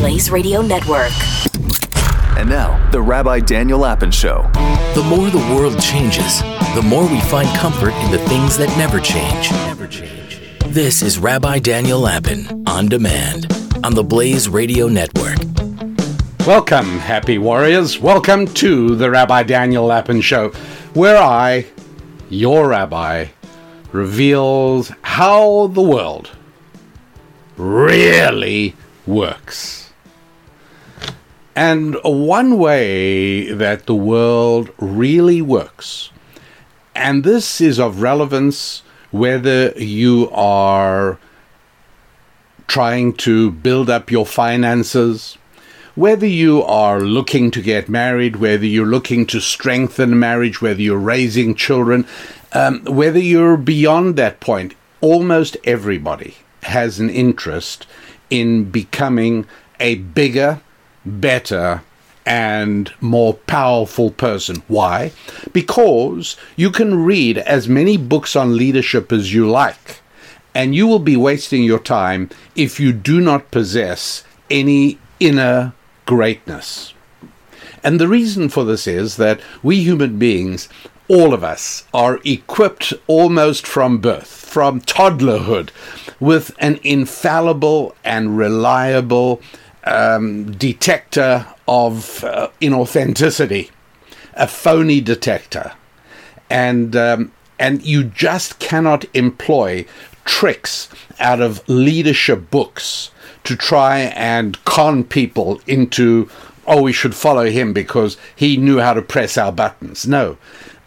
Blaze Radio Network. And now, the Rabbi Daniel Lapin Show. The more the world changes, the more we find comfort in the things that never change. Never change. This is Rabbi Daniel Lapin on demand on the Blaze Radio Network. Welcome, happy warriors. Welcome to the Rabbi Daniel Lapin Show, where I, your rabbi, reveals how the world really works. And one way that the world really works, and this is of relevance whether you are trying to build up your finances, whether you are looking to get married, whether you're looking to strengthen marriage, whether you're raising children, um, whether you're beyond that point, almost everybody has an interest in becoming a bigger, better, and more powerful person. Why? Because you can read as many books on leadership as you like, and you will be wasting your time if you do not possess any inner greatness. And the reason for this is that we human beings, all of us, are equipped almost from birth, from toddlerhood, with an infallible and reliable um, detector of uh, inauthenticity, a phony detector. And, um, and you just cannot employ tricks out of leadership books to try and con people into, oh, we should follow him because he knew how to press our buttons. No.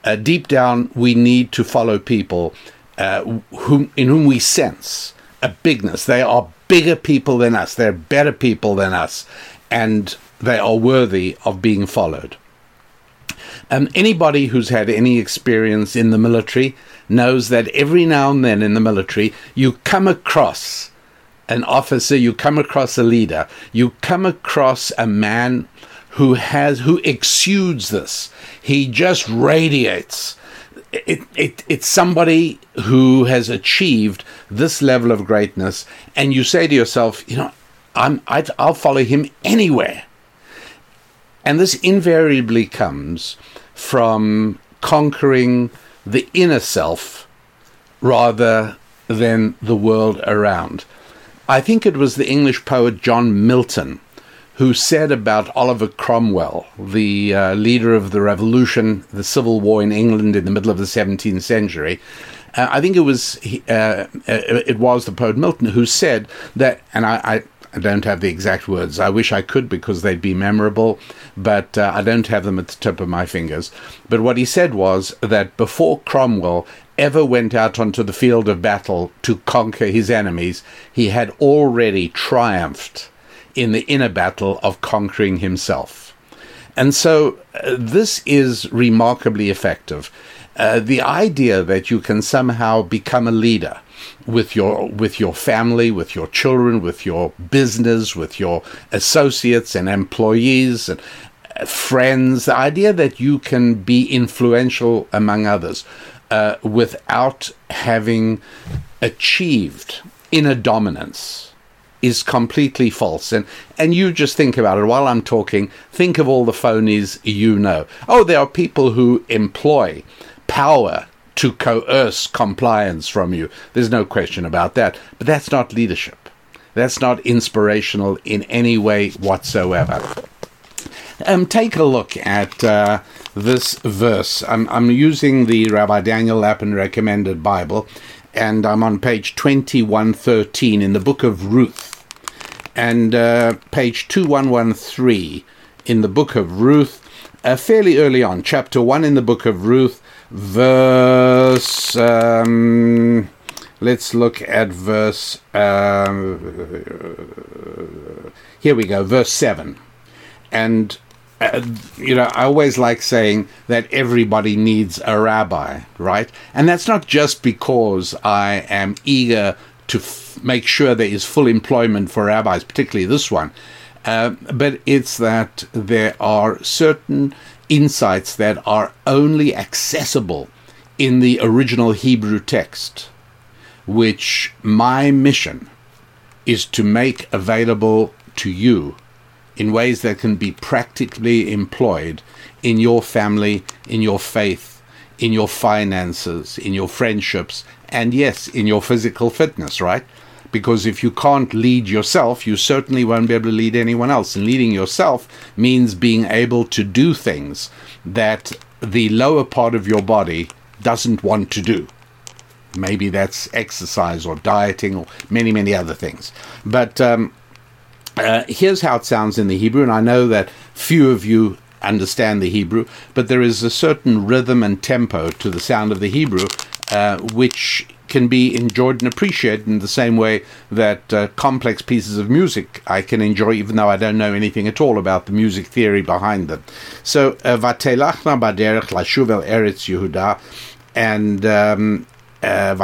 Uh, deep down, we need to follow people uh, whom, in whom we sense a bigness. They are bigger people than us, they're better people than us, and they are worthy of being followed. Um, anybody who's had any experience in the military knows that every now and then in the military, you come across an officer, you come across a leader, you come across a man who has who exudes this. He just radiates. It, it, it's somebody who has achieved this level of greatness, and you say to yourself, you know, I'm, i will follow him anywhere. And this invariably comes from conquering the inner self rather than the world around. I think it was the English poet John Milton who said about Oliver Cromwell, the uh, leader of the revolution, the civil war in England in the middle of the 17th century. Uh, I think it was uh, uh, it was the poet Milton who said that, and I, I, don't have the exact words. I wish I could because they'd be memorable, but uh, I don't have them at the tip of my fingers. But what he said was that before Cromwell ever went out onto the field of battle to conquer his enemies, he had already triumphed in the inner battle of conquering himself. And so uh, this is remarkably effective. Uh, the idea that you can somehow become a leader with your with your family, with your children, with your business, with your associates and employees and uh, friends, the idea that you can be influential among others uh, without having achieved inner dominance is completely false. And and you just think about it while I'm talking. Think of all the phonies you know. Oh, there are people who employ power to coerce compliance from you. There's no question about that. But that's not leadership. That's not inspirational in any way whatsoever. Um, take a look at uh, this verse. I'm, I'm using the Rabbi Daniel Lapin recommended Bible, and I'm on page 2113 in the book of Ruth and uh, page 2113 in the book of Ruth, uh, fairly early on, chapter 1 in the book of Ruth, verse. Um, let's look at verse. Um, here we go, verse 7. And uh, you know, I always like saying that everybody needs a rabbi, right? And that's not just because I am eager to f- make sure there is full employment for rabbis, particularly this one. Uh, but it's that there are certain insights that are only accessible in the original Hebrew text, which my mission is to make available to you in ways that can be practically employed in your family, in your faith, in your finances, in your friendships, and yes, in your physical fitness, right? Because if you can't lead yourself, you certainly won't be able to lead anyone else. And leading yourself means being able to do things that the lower part of your body doesn't want to do. Maybe that's exercise or dieting or many, many other things. But um, uh, here's how it sounds in the Hebrew, and I know that few of you understand the Hebrew, but there is a certain rhythm and tempo to the sound of the Hebrew, uh, which can be enjoyed and appreciated in the same way that uh, complex pieces of music I can enjoy, even though I don't know anything at all about the music theory behind them. So, uh, Vatelachna baderech lashuv el eretz Yehuda, and um, uh,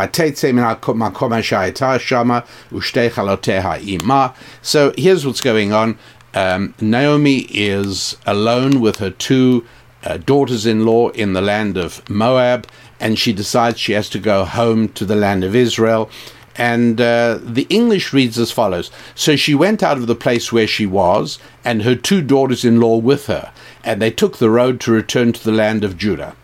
so here's what's going on. Um, Naomi is alone with her two uh, daughters in law in the land of Moab, and she decides she has to go home to the land of Israel. And uh, the English reads as follows So she went out of the place where she was, and her two daughters in law with her, and they took the road to return to the land of Judah.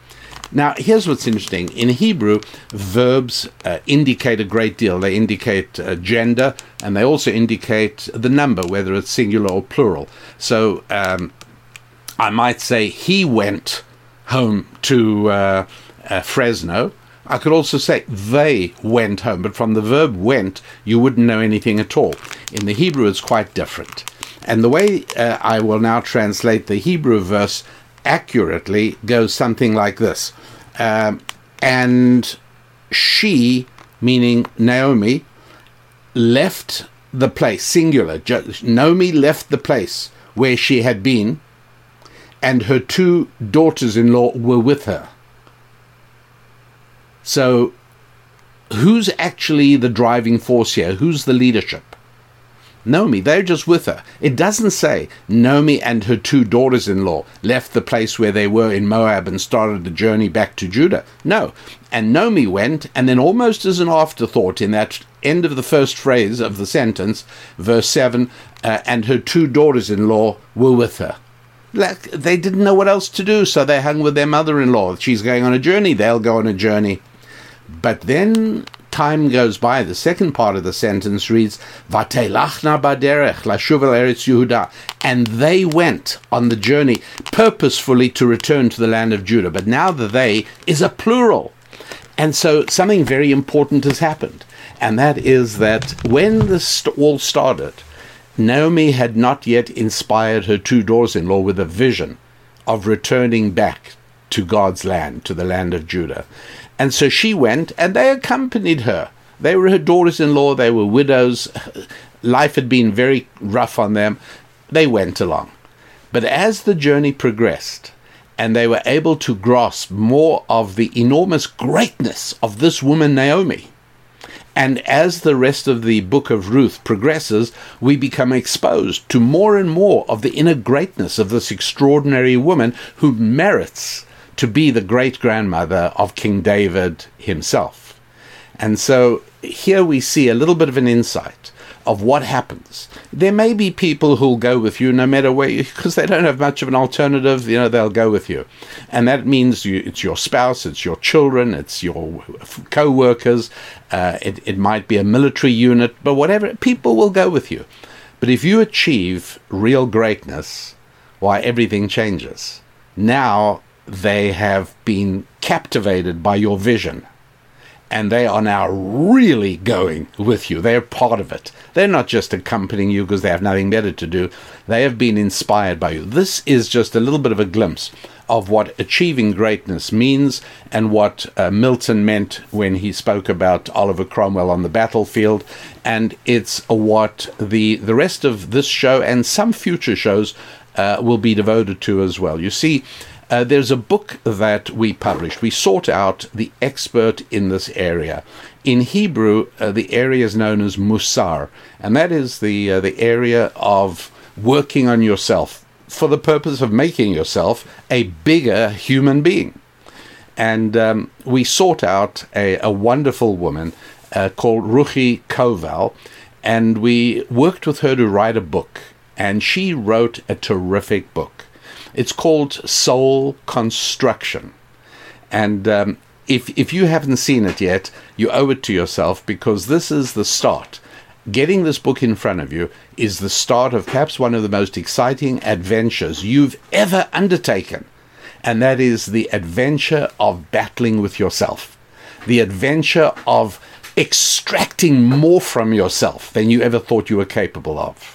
Now, here's what's interesting. In Hebrew, verbs uh, indicate a great deal. They indicate uh, gender and they also indicate the number, whether it's singular or plural. So um, I might say he went home to uh, Fresno. I could also say they went home, but from the verb went, you wouldn't know anything at all. In the Hebrew, it's quite different. And the way uh, I will now translate the Hebrew verse accurately goes something like this. Um, and she, meaning Naomi, left the place, singular. Naomi left the place where she had been, and her two daughters in law were with her. So, who's actually the driving force here? Who's the leadership? Naomi, they're just with her. It doesn't say Naomi and her two daughters in law left the place where they were in Moab and started the journey back to Judah. No. And Naomi went, and then almost as an afterthought in that end of the first phrase of the sentence, verse 7, uh, and her two daughters in law were with her. Like, they didn't know what else to do, so they hung with their mother in law. She's going on a journey, they'll go on a journey. But then time goes by, the second part of the sentence reads, Vatelachna baderech lashuvel eretz Yehuda. And they went on the journey purposefully to return to the land of Judah. But now the they is a plural. And so something very important has happened. And that is that when this all started, Naomi had not yet inspired her two daughters in law with a vision of returning back to God's land, to the land of Judah. And so she went, and they accompanied her. They were her daughters in law, they were widows. Life had been very rough on them. They went along. But as the journey progressed, and they were able to grasp more of the enormous greatness of this woman, Naomi. And as the rest of the book of Ruth progresses, we become exposed to more and more of the inner greatness of this extraordinary woman who merits to be the great grandmother of King David himself. And so here we see a little bit of an insight of what happens. There may be people who'll go with you no matter where, because they don't have much of an alternative. You know, they'll go with you, and that means you, it's your spouse, it's your children, it's your co-workers. Uh, it it might be a military unit, but whatever, people will go with you. But if you achieve real greatness, why everything changes. Now they have been captivated by your vision and they are now really going with you. They're part of it. They're not just accompanying you because they have nothing better to do. They have been inspired by you. This is just a little bit of a glimpse of what achieving greatness means and what uh, Milton meant when he spoke about Oliver Cromwell on the battlefield. And it's what the, the rest of this show and some future shows uh, will be devoted to as well. You see, uh, there's a book that we published. We sought out the expert in this area. In Hebrew, uh, the area is known as Musar, and that is the uh, the area of working on yourself for the purpose of making yourself a bigger human being. And um, we sought out a, a wonderful woman uh, called Ruchi Koval, and we worked with her to write a book and she wrote a terrific book. It's called Soul Construction. And um, if, if you haven't seen it yet, you owe it to yourself because this is the start. Getting this book in front of you is the start of perhaps one of the most exciting adventures you've ever undertaken. And that is the adventure of battling with yourself, the adventure of extracting more from yourself than you ever thought you were capable of.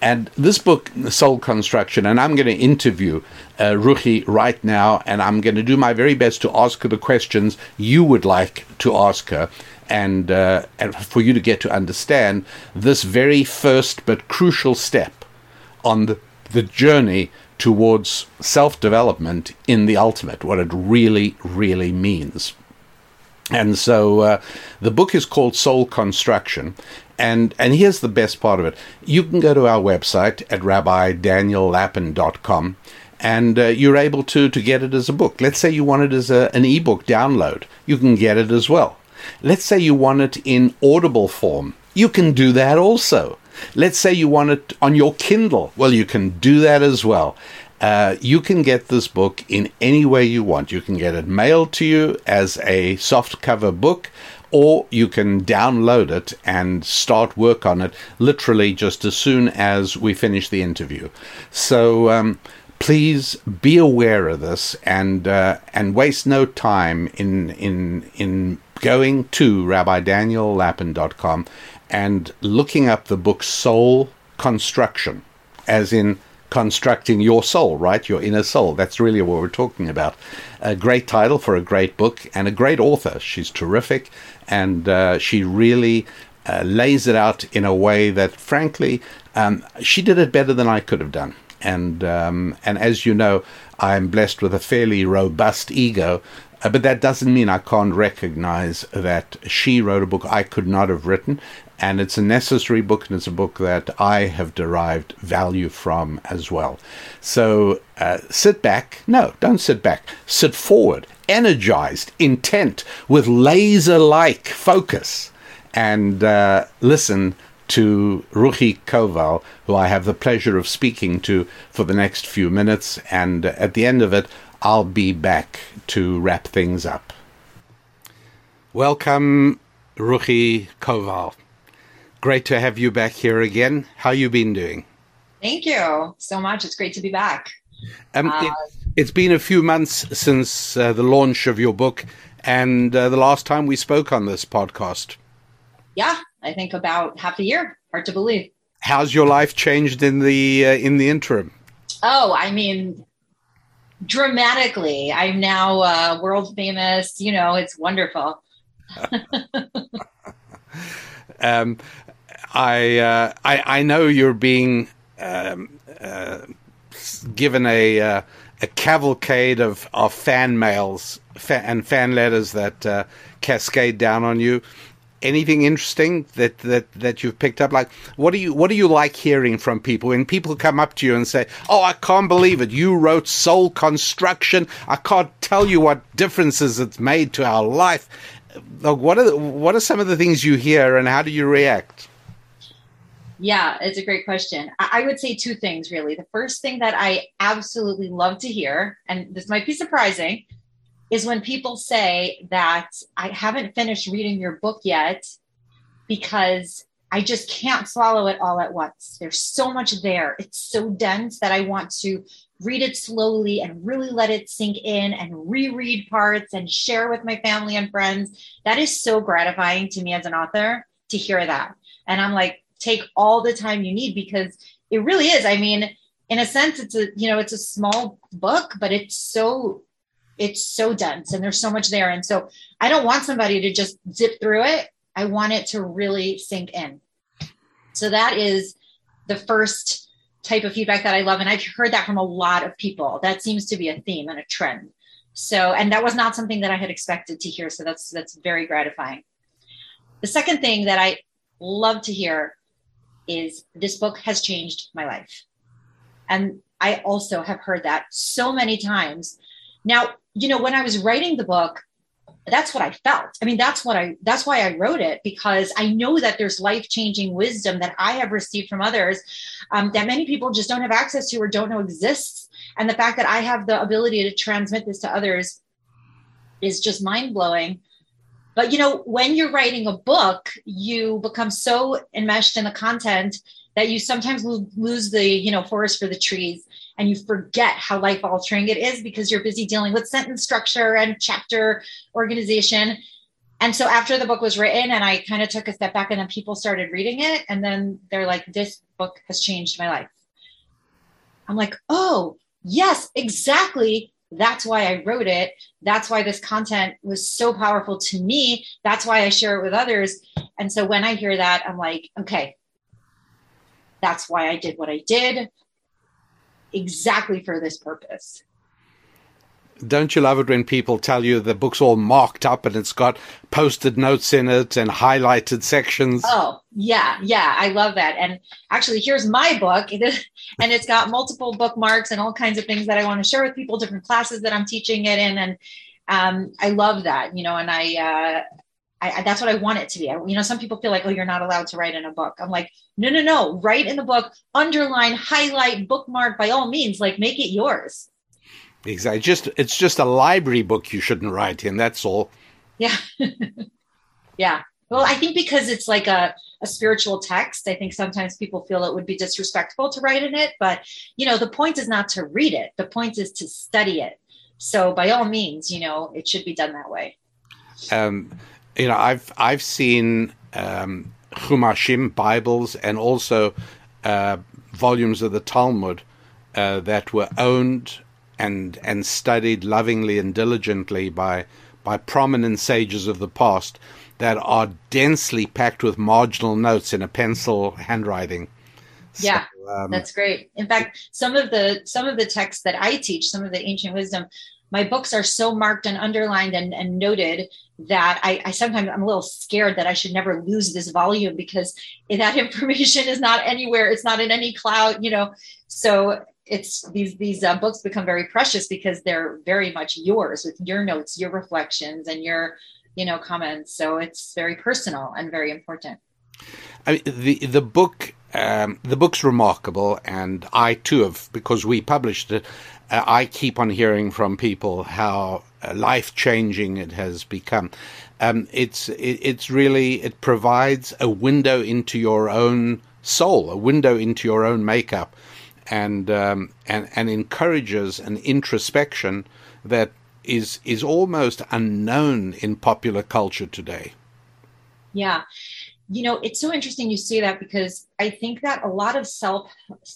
And this book, Soul Construction, and I'm going to interview uh, Ruchi right now, and I'm going to do my very best to ask her the questions you would like to ask her, and, uh, and for you to get to understand this very first but crucial step on the, the journey towards self development in the ultimate, what it really, really means. And so uh, the book is called Soul Construction, and and here's the best part of it. You can go to our website at rabbidaniellapin.com and uh, you're able to to get it as a book. Let's say you want it as a, an ebook download. You can get it as well. Let's say you want it in audible form. You can do that also. Let's say you want it on your Kindle. Well, you can do that as well. Uh, you can get this book in any way you want. You can get it mailed to you as a soft cover book or you can download it and start work on it literally just as soon as we finish the interview. So um, please be aware of this and uh, and waste no time in in in going to rabbidaniellapin.com and looking up the book Soul Construction, as in constructing your soul, right? Your inner soul. That's really what we're talking about. A great title for a great book and a great author. She's terrific and uh, she really uh, lays it out in a way that, frankly, um, she did it better than I could have done. And um, and as you know, I'm blessed with a fairly robust ego, uh, but that doesn't mean I can't recognize that she wrote a book I could not have written, and it's a necessary book, and it's a book that I have derived value from as well. So uh, sit back. No, don't sit back. Sit forward, energized, intent, with laser like focus, and uh, listen to Ruchi Koval, who I have the pleasure of speaking to for the next few minutes. And at the end of it, I'll be back to wrap things up. Welcome, Ruchi Koval. Great to have you back here again. How you been doing? Thank you so much. It's great to be back. Um, uh, it, has been a few months since uh, the launch of your book and uh, the last time we spoke on this podcast. Yeah, I think about half a year. Hard to believe. How's your life changed in the uh, in the interim? Oh, I mean, dramatically. I'm now uh, world famous. You know, it's wonderful. um, I, uh, I, I know you're being um, uh, given a uh, a cavalcade of, of fan mails fa- and fan letters that uh, cascade down on you. Anything interesting that, that, that you've picked up? Like, what do you what do you like hearing from people when people come up to you and say, "Oh, I can't believe it! You wrote Soul Construction. I can't tell you what differences it's made to our life." Like, what are the, what are some of the things you hear, and how do you react? Yeah, it's a great question. I would say two things really. The first thing that I absolutely love to hear, and this might be surprising, is when people say that I haven't finished reading your book yet because I just can't swallow it all at once. There's so much there. It's so dense that I want to read it slowly and really let it sink in and reread parts and share with my family and friends. That is so gratifying to me as an author to hear that. And I'm like, take all the time you need because it really is. I mean, in a sense, it's a you know it's a small book, but it's so it's so dense and there's so much there. And so I don't want somebody to just zip through it. I want it to really sink in. So that is the first type of feedback that I love. And I've heard that from a lot of people. That seems to be a theme and a trend. So, and that was not something that I had expected to hear. So that's that's very gratifying. The second thing that I love to hear is this book has changed my life. And I also have heard that so many times. Now, you know, when I was writing the book, that's what I felt. I mean, that's what I, that's why I wrote it because I know that there's life changing wisdom that I have received from others um, that many people just don't have access to or don't know exists. And the fact that I have the ability to transmit this to others is just mind blowing. But you know, when you're writing a book, you become so enmeshed in the content that you sometimes lose the you know forest for the trees and you forget how life altering it is because you're busy dealing with sentence structure and chapter organization. And so after the book was written and i kind of took a step back and then people started reading it and then they're like this book has changed my life. I'm like oh yes exactly that's why i wrote it. That's why this content was so powerful to me. That's why i share it with others. And so when i hear that i'm like okay that's why I did what I did exactly for this purpose. Don't you love it when people tell you the book's all marked up and it's got posted notes in it and highlighted sections? Oh, yeah, yeah, I love that. And actually, here's my book, and it's got multiple bookmarks and all kinds of things that I want to share with people, different classes that I'm teaching it in, and um, I love that, you know. And I, uh, I, that's what I want it to be. I, you know, some people feel like, oh, you're not allowed to write in a book. I'm like, no, no, no. Write in the book, underline, highlight, bookmark. By all means, like make it yours. Exactly. Just it's just a library book you shouldn't write in. That's all. Yeah. yeah. Well, I think because it's like a, a spiritual text, I think sometimes people feel it would be disrespectful to write in it. But you know, the point is not to read it. The point is to study it. So by all means, you know, it should be done that way. Um, you know, I've I've seen um, Chumashim Bibles and also uh, volumes of the Talmud uh, that were owned and and studied lovingly and diligently by by prominent sages of the past that are densely packed with marginal notes in a pencil handwriting. Yeah, so, um, that's great. In fact, some of the some of the texts that I teach, some of the ancient wisdom, my books are so marked and underlined and, and noted that I, I, sometimes I'm a little scared that I should never lose this volume because that information is not anywhere. It's not in any cloud, you know. So it's these these uh, books become very precious because they're very much yours with your notes, your reflections, and your you know comments. So it's very personal and very important. I the the book um, the book's remarkable, and I too have because we published it. Uh, I keep on hearing from people how uh, life changing it has become. Um, it's it, it's really it provides a window into your own soul, a window into your own makeup, and um, and and encourages an introspection that is is almost unknown in popular culture today. Yeah. You know, it's so interesting you say that because I think that a lot of self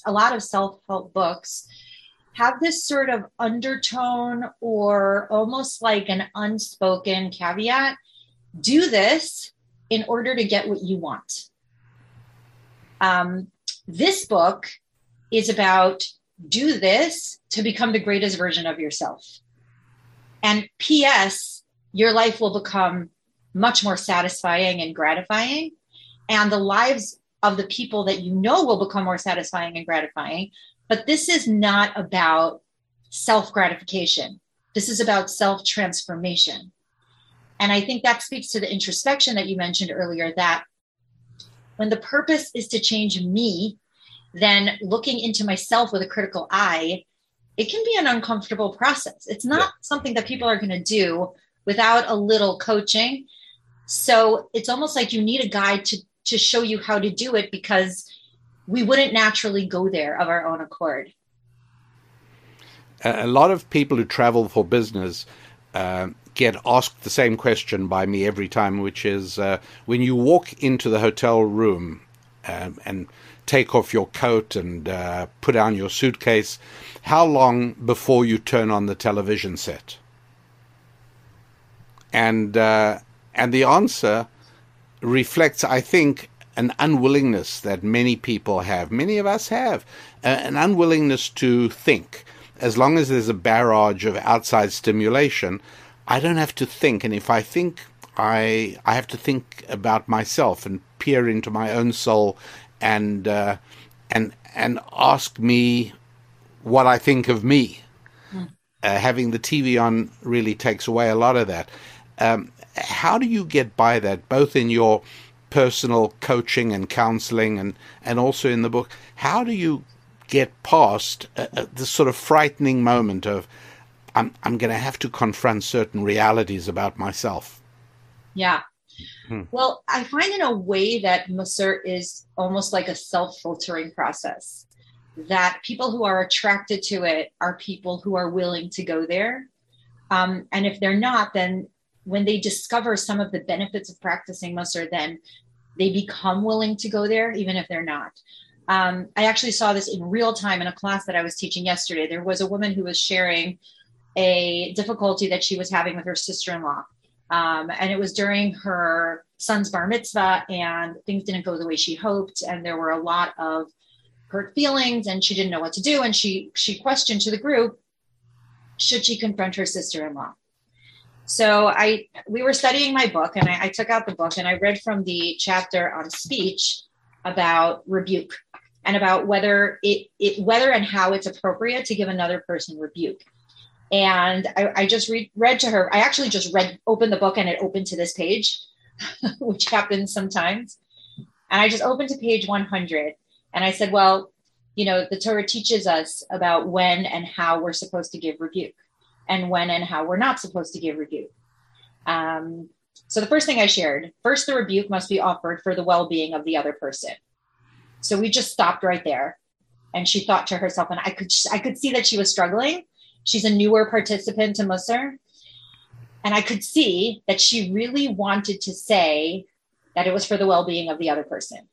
a lot of self-help books have this sort of undertone or almost like an unspoken caveat do this in order to get what you want. Um, this book is about do this to become the greatest version of yourself. And P.S., your life will become much more satisfying and gratifying. And the lives of the people that you know will become more satisfying and gratifying but this is not about self gratification. This is about self transformation. And I think that speaks to the introspection that you mentioned earlier that when the purpose is to change me, then looking into myself with a critical eye, it can be an uncomfortable process. It's not yeah. something that people are going to do without a little coaching. So it's almost like you need a guide to, to show you how to do it because we wouldn't naturally go there of our own accord. A lot of people who travel for business uh, get asked the same question by me every time, which is uh, when you walk into the hotel room um, and take off your coat and uh, put down your suitcase, how long before you turn on the television set? And uh, and the answer reflects, I think, an unwillingness that many people have, many of us have, an unwillingness to think. As long as there's a barrage of outside stimulation, I don't have to think. And if I think, I I have to think about myself and peer into my own soul, and uh, and and ask me what I think of me. Mm. Uh, having the TV on really takes away a lot of that. Um, how do you get by that, both in your personal coaching and counseling and, and also in the book? How do you get past uh, uh, this sort of frightening moment of, I'm, I'm going to have to confront certain realities about myself? Yeah. Hmm. Well, I find in a way that Mussar is almost like a self filtering process, that people who are attracted to it are people who are willing to go there. Um, and if they're not, then when they discover some of the benefits of practicing Mussar, then they become willing to go there, even if they're not. Um, I actually saw this in real time in a class that I was teaching yesterday. There was a woman who was sharing a difficulty that she was having with her sister in law. Um, and it was during her son's bar mitzvah, and things didn't go the way she hoped. And there were a lot of hurt feelings, and she didn't know what to do. And she she questioned to the group, should she confront her sister in law? So I we were studying my book, and I, I took out the book and I read from the chapter on speech about rebuke and about whether it, it whether and how it's appropriate to give another person rebuke and I, I just read, read to her. I actually just read, opened the book and it opened to this page, which happens sometimes. And I just opened to page 100 and I said, well, you know, the Torah teaches us about when and how we're supposed to give rebuke and when and how we're not supposed to give rebuke. Um, so the first thing I shared, first, the rebuke must be offered for the well being of the other person. So we just stopped right there. And she thought to herself, and I could, I could see that she was struggling She's a newer participant to Mussar. And I could see that she really wanted to say that it was for the well being of the other person.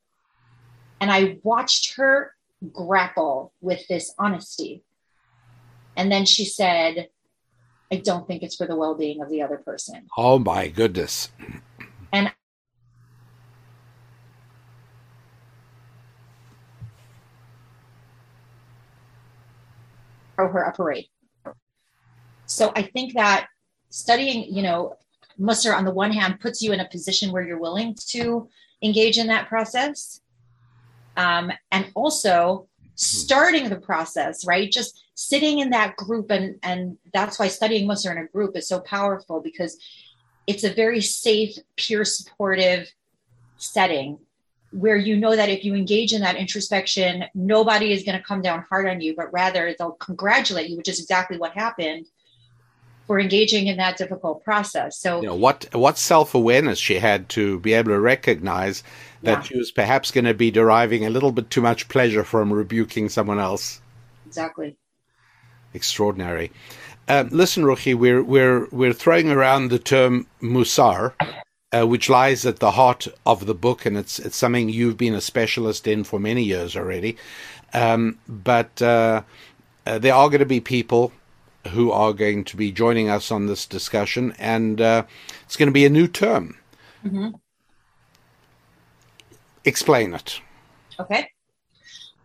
And I watched her grapple with this honesty. And then she said, I don't think it's for the well being of the other person. Oh my goodness. And throw her a parade. So I think that studying, you know, Mussar on the one hand puts you in a position where you're willing to engage in that process. Um, and also starting the process, right? Just sitting in that group and and that's why studying Mussar in a group is so powerful because it's a very safe, peer supportive setting where you know that if you engage in that introspection, nobody is going to come down hard on you, but rather they'll congratulate you, which is exactly what happened for engaging in that difficult process. So, you know, what what self awareness she had to be able to recognize that yeah. she was perhaps going to be deriving a little bit too much pleasure from rebuking someone else. Exactly. Extraordinary. Um, listen, Ruchi, we're we're we're throwing around the term Mussar, uh, which lies at the heart of the book, and it's it's something you've been a specialist in for many years already. Um, but uh, uh, there are going to be people who are going to be joining us on this discussion, and uh, it's going to be a new term. Mm-hmm. Explain it. Okay.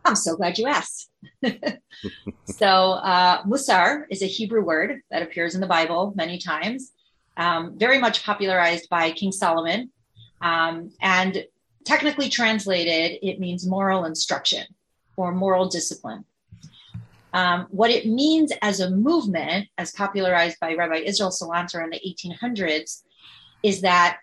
I'm so glad you asked. so, uh, Mussar is a Hebrew word that appears in the Bible many times, um, very much popularized by King Solomon. Um, and technically translated, it means moral instruction or moral discipline. Um, what it means as a movement, as popularized by Rabbi Israel Salanter in the 1800s, is that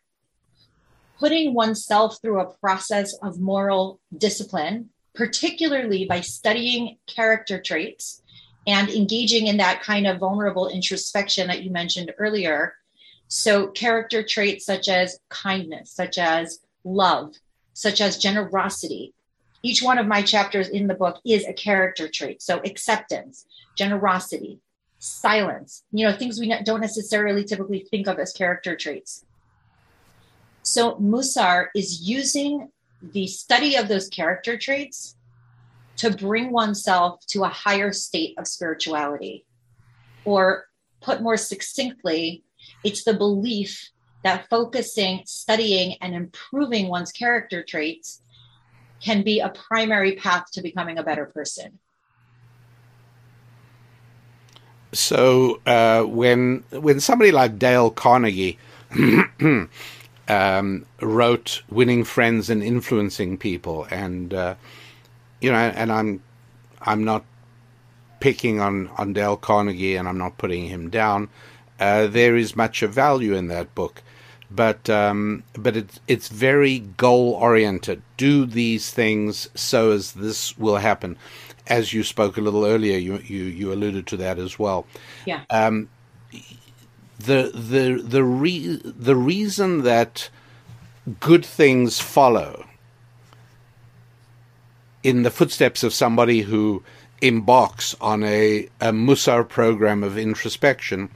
putting oneself through a process of moral discipline, particularly by studying character traits and engaging in that kind of vulnerable introspection that you mentioned earlier. So, character traits such as kindness, such as love, such as generosity, each one of my chapters in the book is a character trait. So acceptance, generosity, silence, you know, things we don't necessarily typically think of as character traits. So Musar is using the study of those character traits to bring oneself to a higher state of spirituality. Or put more succinctly, it's the belief that focusing, studying, and improving one's character traits can be a primary path to becoming a better person. So uh, when when somebody like Dale Carnegie um, wrote "Winning Friends and Influencing People," and uh, you know, and I'm I'm not picking on on Dale Carnegie, and I'm not putting him down. uh, there is much of value in that book. But um, but it's it's very goal oriented. Do these things so as this will happen. As you spoke a little earlier, you you, you alluded to that as well. Yeah. Um, the the the re- the reason that good things follow in the footsteps of somebody who embarks on a, a Mussar program of introspection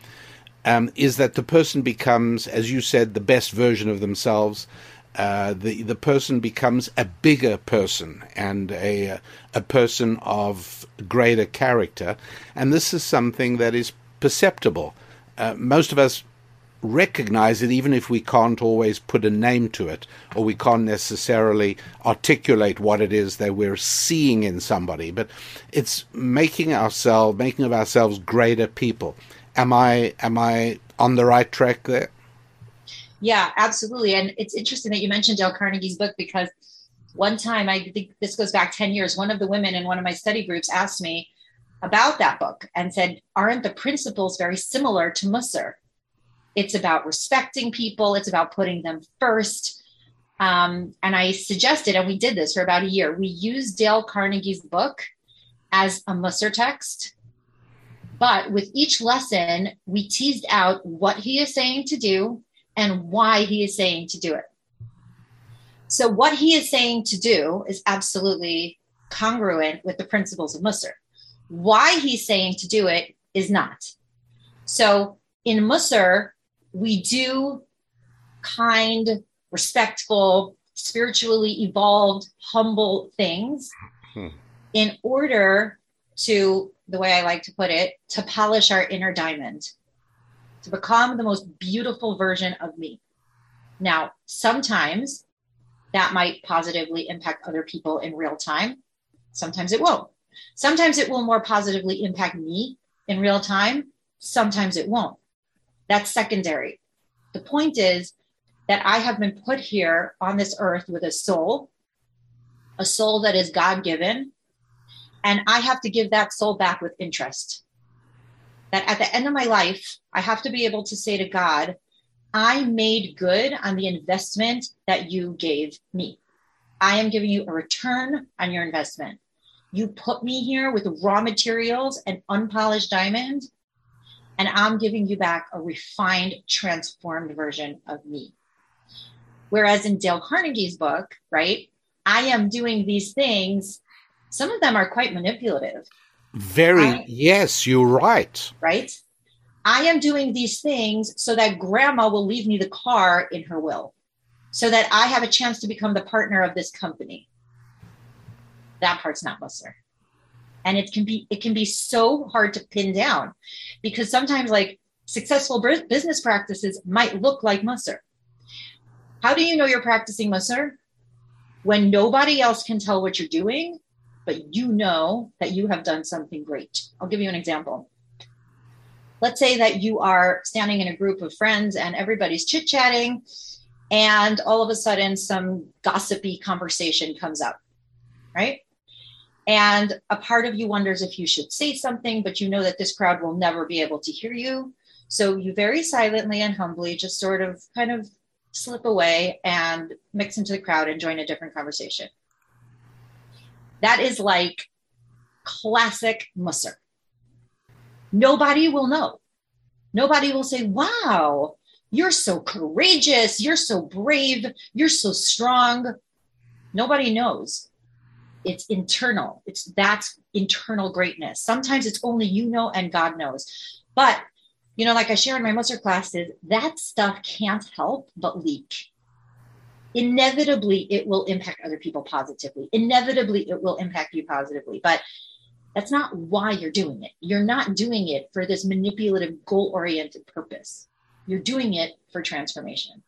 um, is that the person becomes, as you said, the best version of themselves. Uh, the the person becomes a bigger person and a a person of greater character, and this is something that is perceptible. Uh, most of us recognize it even if we can't always put a name to it or we can't necessarily articulate what it is that we're seeing in somebody but it's making ourselves making of ourselves greater people am i am i on the right track there yeah absolutely and it's interesting that you mentioned dale carnegie's book because one time i think this goes back 10 years one of the women in one of my study groups asked me about that book and said aren't the principles very similar to Mussar it's about respecting people, it's about putting them first. Um, and I suggested, and we did this for about a year, we used Dale Carnegie's book as a Mussar text. But with each lesson, we teased out what he is saying to do and why he is saying to do it. So, what he is saying to do is absolutely congruent with the principles of Mussar. Why he's saying to do it is not. So, in Mussar, we do kind, respectful, spiritually evolved, humble things hmm. in order to, the way I like to put it, to polish our inner diamond, to become the most beautiful version of me. Now, sometimes that might positively impact other people in real time. Sometimes it won't. Sometimes it will more positively impact me in real time. Sometimes it won't. That's secondary. The point is that I have been put here on this earth with a soul, a soul that is God given, and I have to give that soul back with interest. That at the end of my life, I have to be able to say to God, I made good on the investment that you gave me. I am giving you a return on your investment. You put me here with raw materials and unpolished diamonds and I'm giving you back a refined, transformed version of me. Whereas in Dale Carnegie's book, right, I am doing these things. Some of them are quite manipulative. Very, I, yes, you're right. Right? I am doing these things so that grandma will leave me the car in her will, so that I have a chance to become the partner of this company. That part's not Mussar and it can be it can be so hard to pin down because sometimes like successful business practices might look like Mussar. How do you know you're practicing Mussar? When nobody else can tell what you're doing, but you know that you have done something great. I'll give you an example. Let's say that you are standing in a group of friends and everybody's chit chatting, and all of a sudden some gossipy conversation comes up, right? And a part of you wonders if you should say something, but you know that this crowd will never be able to hear you. So you very silently and humbly just sort of kind of slip away and mix into the crowd and join a different conversation. That is like classic Mussar. Nobody will know. Nobody will say, wow, you're so courageous. You're so brave. You're so strong. Nobody knows it's internal it's that's internal greatness sometimes it's only you know and god knows but you know like i share in my Mussar classes that stuff can't help but leak inevitably it will impact other people positively. Inevitably it will impact you positively. But that's not why you're doing it. You're not doing it for this manipulative goal oriented purpose. You're doing it for transformation.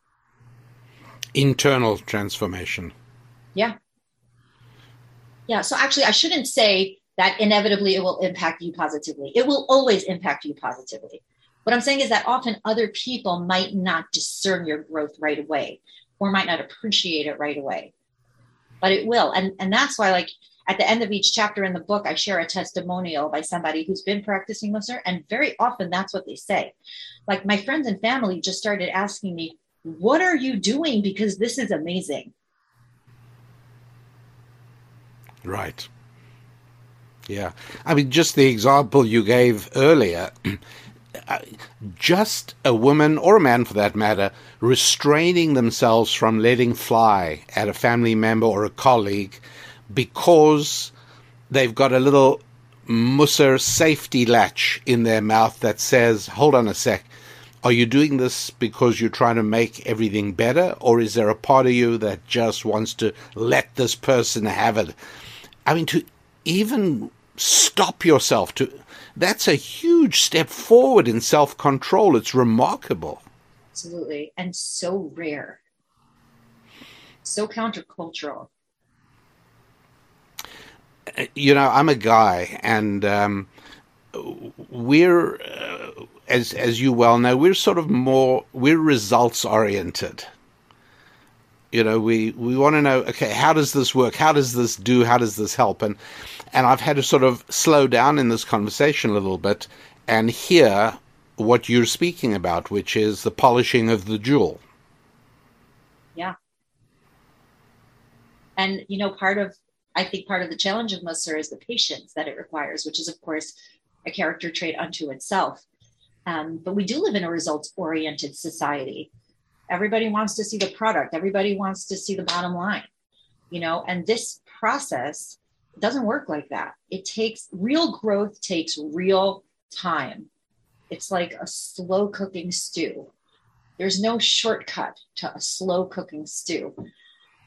Internal transformation. Yeah. Yeah. So actually, I shouldn't say that inevitably it will impact you positively. It will always impact you positively. What I'm saying is that often other people might not discern your growth right away or might not appreciate it right away, but it will. And, and that's why, like, at the end of each chapter in the book, I share a testimonial by somebody who's been practicing Mussar. And very often that's what they say. Like my friends and family just started asking me, What are you doing? Because this is amazing. Right. Yeah. I mean, just the example you gave earlier, Uh, just a woman or a man for that matter restraining themselves from letting fly at a family member or a colleague because they've got a little Mussar safety latch in their mouth that says, hold on a sec, are you doing this because you're trying to make everything better? Or is there a part of you that just wants to let this person have it? I mean, to even stop yourself to that's a huge step forward in self-control. It's remarkable. Absolutely. And so rare. So countercultural. Uh, you know i'm a guy and um, we're uh, as as you well know we're sort of more we're results oriented. You know we we want to know okay how does this work? How does this do? How does this help? And and I've had to sort of slow down in this conversation a little bit and hear what you're speaking about, which is the polishing of the jewel. Yeah. And, you know, part of, I think part of the challenge of Mussar is the patience that it requires, which is, of course, a character trait unto itself. Um, but we do live in a results oriented society. Everybody wants to see the product, everybody wants to see the bottom line, you know, and this process doesn't work like that. It takes real growth takes real time. It's like a slow cooking stew. There's no shortcut to a slow cooking stew,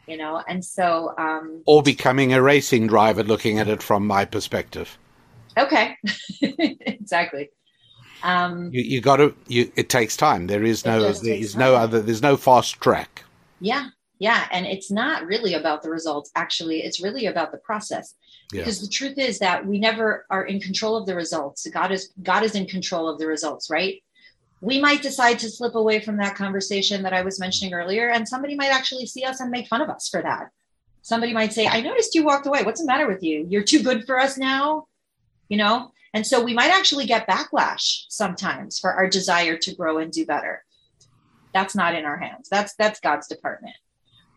you know. And so, um, or becoming a racing driver, looking at it from my perspective. Okay, exactly. Um, you, you got to. You, it takes time. There is no. There is no other. There's no fast track. Yeah, yeah. And it's not really about the results, actually. It's really about the process. Yeah. Because the truth is that we never are in control of the results. God is God is in control of the results, right? We might decide to slip away from that conversation that I was mentioning earlier, and somebody might actually see us and make fun of us for that. Somebody might say, I noticed you walked away. What's the matter with you? You're too good for us now. You know? And so we might actually get backlash sometimes for our desire to grow and do better. That's not in our hands. That's that's God's department.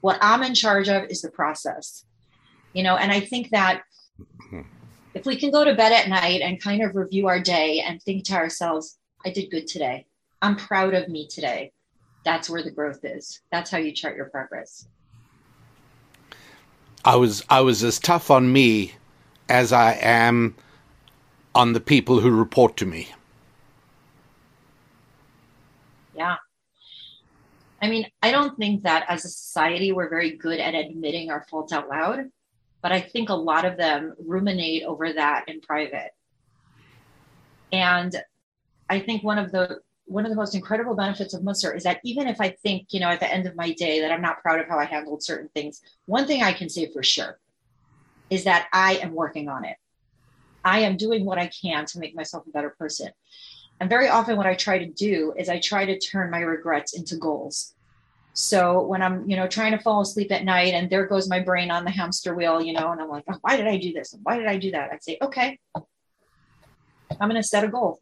What I'm in charge of is the process. You know, and I think that mm-hmm. if we can go to bed at night and kind of review our day and think to ourselves, I did good today. I'm proud of me today. That's where the growth is. That's how you chart your progress. I was I was as tough on me as I am on the people who report to me. Yeah. I mean, I don't think that as a society we're very good at admitting our faults out loud, but I think a lot of them ruminate over that in private. And I think one of the one of the most incredible benefits of Mussar is that even if I think, you know, at the end of my day that I'm not proud of how I handled certain things, one thing I can say for sure is that I am working on it. I am doing what I can to make myself a better person. And very often, what I try to do is I try to turn my regrets into goals. So when I'm, you know, trying to fall asleep at night and there goes my brain on the hamster wheel, you know, and I'm like, oh, why did I do this? Why did I do that? I'd say, okay, I'm going to set a goal.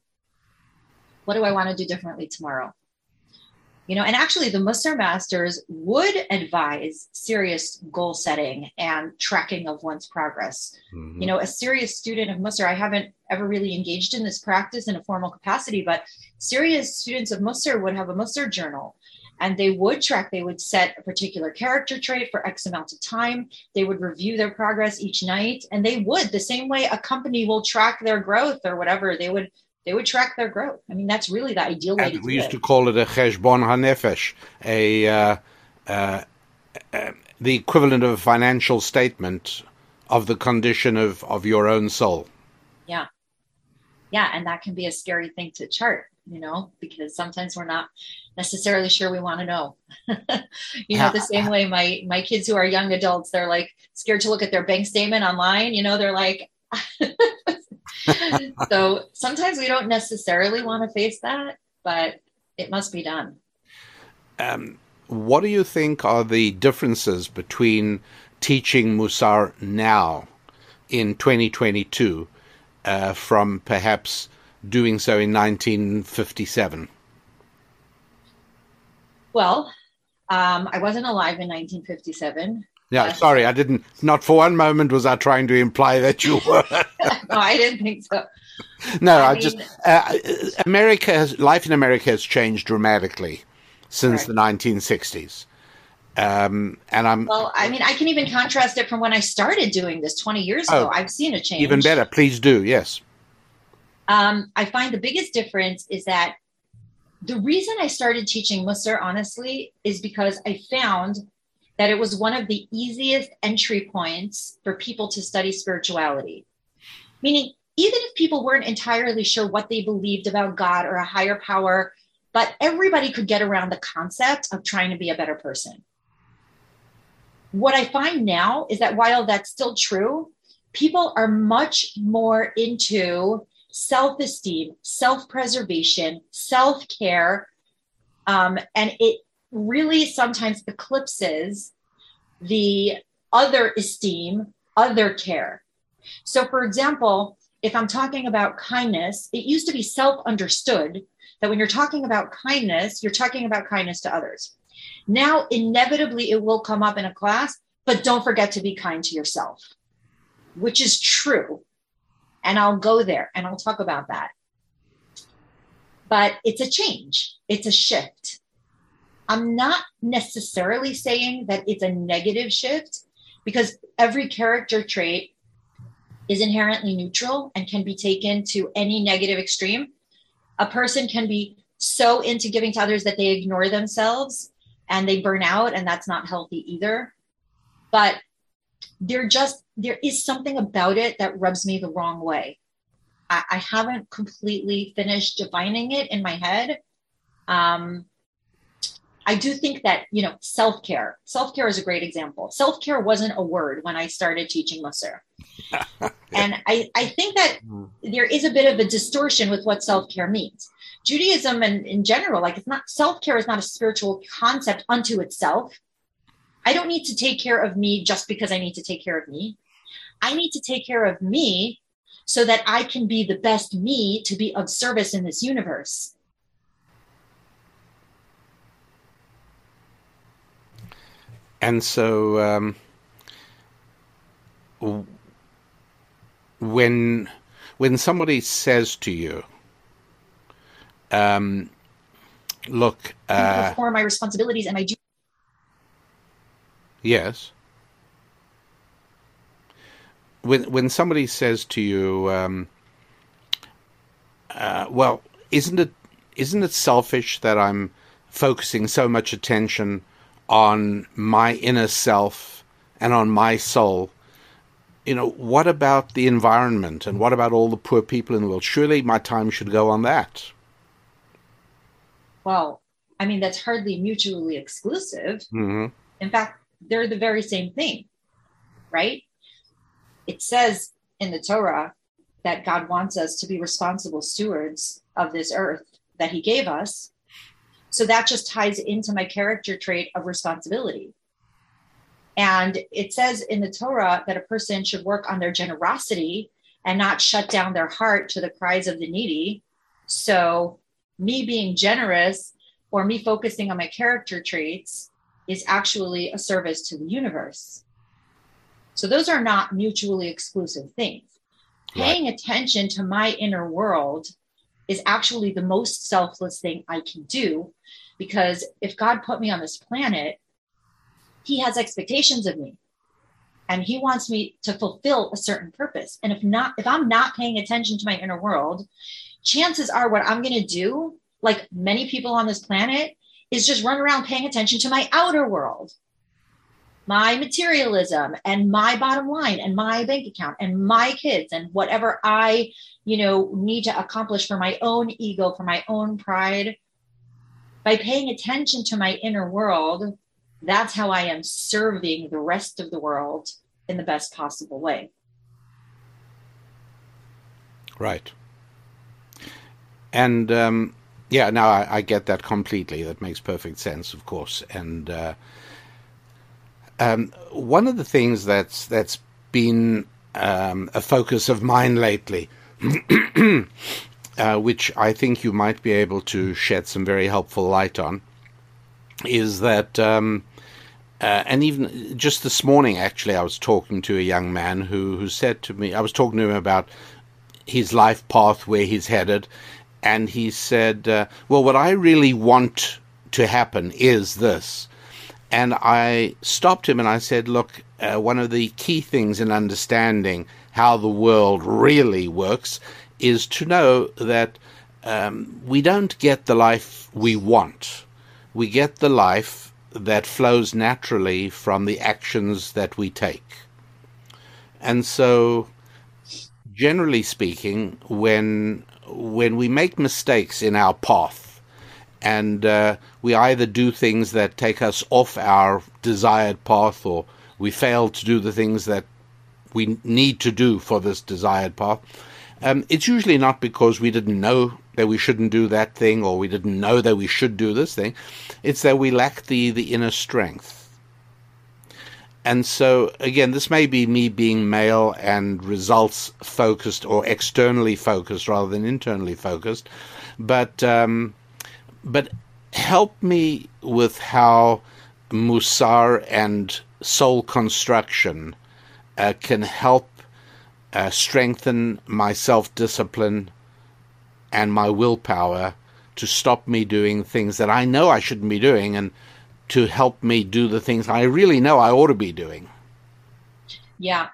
What do I want to do differently tomorrow? you know and actually the Mussar masters would advise serious goal setting and tracking of one's progress mm-hmm. you know a serious student of Mussar i haven't ever really engaged in this practice in a formal capacity but serious students of Mussar would have a Mussar journal and they would track they would set a particular character trait for x amount of time they would review their progress each night and they would the same way a company will track their growth or whatever they would they would track their growth. I mean, that's really the ideal way. we used it. to call it a cheshbon hanefesh, a uh, uh, uh, the equivalent of a financial statement of the condition of of your own soul. Yeah, yeah, and that can be a scary thing to chart, you know, because sometimes we're not necessarily sure we want to know. you know, the same way my my kids who are young adults, they're like scared to look at their bank statement online. You know, they're like. so sometimes we don't necessarily want to face that, but it must be done. Um, what do you think are the differences between teaching Mussar now in 2022 uh, from perhaps doing so in 1957? Well, um, I wasn't alive in 1957. Yeah, uh, sorry, I didn't. Not for one moment was I trying to imply that you were. no, I didn't think so. No, I, I mean, just uh, America has life in America has changed dramatically since right. the 1960s. Um, and I'm well. I mean, I can even contrast it from when I started doing this 20 years oh, ago. I've seen a change. Even better, please do. Yes. Um, I find the biggest difference is that the reason I started teaching Musar, honestly, is because I found that it was one of the easiest entry points for people to study spirituality. Meaning, even if people weren't entirely sure what they believed about God or a higher power, but everybody could get around the concept of trying to be a better person. What I find now is that while that's still true, people are much more into self esteem, self preservation, self care. Um, and it really sometimes eclipses the other esteem, other care. So, for example, if I'm talking about kindness, it used to be self understood that when you're talking about kindness, you're talking about kindness to others. Now, inevitably, it will come up in a class, but don't forget to be kind to yourself, which is true. And I'll go there and I'll talk about that. But it's a change, it's a shift. I'm not necessarily saying that it's a negative shift because every character trait is inherently neutral and can be taken to any negative extreme. A person can be so into giving to others that they ignore themselves and they burn out, and that's not healthy either. But they're just there is something about it that rubs me the wrong way. I, I haven't completely finished defining it in my head. Um, I do think that, you know, self care, self care is a great example. Self care wasn't a word when I started teaching Musar. and I, I think that hmm. there is a bit of a distortion with what self care means. Judaism and in general, like it's not self care is not a spiritual concept unto itself. I don't need to take care of me just because I need to take care of me. I need to take care of me so that I can be the best me to be of service in this universe. And so, um, when when somebody says to you, um, "Look, uh, perform my responsibilities and my duties," Yes. When when somebody says to you, um, uh, "Well, isn't it isn't it selfish that I'm focusing so much attention on my inner self and on my soul?" You know, what about the environment and what about all the poor people in the world? Surely my time should go on that. Well, I mean, that's hardly mutually exclusive. Mm-hmm. In fact, they're the very same thing, right? It says in the Torah that God wants us to be responsible stewards of this earth that He gave us. So that just ties into my character trait of responsibility. And it says in the Torah that a person should work on their generosity and not shut down their heart to the cries of the needy. So, me being generous or me focusing on my character traits is actually a service to the universe. So those are not mutually exclusive things. Right. Paying attention to my inner world is actually the most selfless thing I can do because if God put me on this planet, he has expectations of me and he wants me to fulfill a certain purpose. And if not if I'm not paying attention to my inner world, chances are what I'm going to do like many people on this planet is just run around paying attention to my outer world, my materialism and my bottom line and my bank account and my kids and whatever I, you know, need to accomplish for my own ego, for my own pride. By paying attention to my inner world, that's how I am serving the rest of the world in the best possible way. Right. And um, yeah, no, I, I, get that completely. That makes perfect sense, of course. And uh, um, one of the things that's that's been um, a focus of mine lately, uh, which I think you might be able to shed some very helpful light on, is that. Um, uh, and even just this morning, actually, I was talking to a young man who, who said to me, I was talking to him about his life path, where he's headed, and he said, uh, Well, what I really want to happen is this. And I stopped him and I said, Look, uh, one of the key things in understanding how the world really works is to know that um, we don't get the life we want. We get the life that flows naturally from the actions that we take. And so, generally speaking, when when we make mistakes in our path, and uh, we either do things that take us off our desired path, or we fail to do the things that we need to do for this desired path. Um, it's usually not because we didn't know that we shouldn't do that thing or we didn't know that we should do this thing. It's that we lack the, the inner strength. And so, again, this may be me being male and results focused or externally focused rather than internally focused. But, um, but help me with how Musar and soul construction uh, can help uh, strengthen my self discipline and my willpower to stop me doing things that I know I shouldn't be doing and to help me do the things I really know I ought to be doing? Yeah.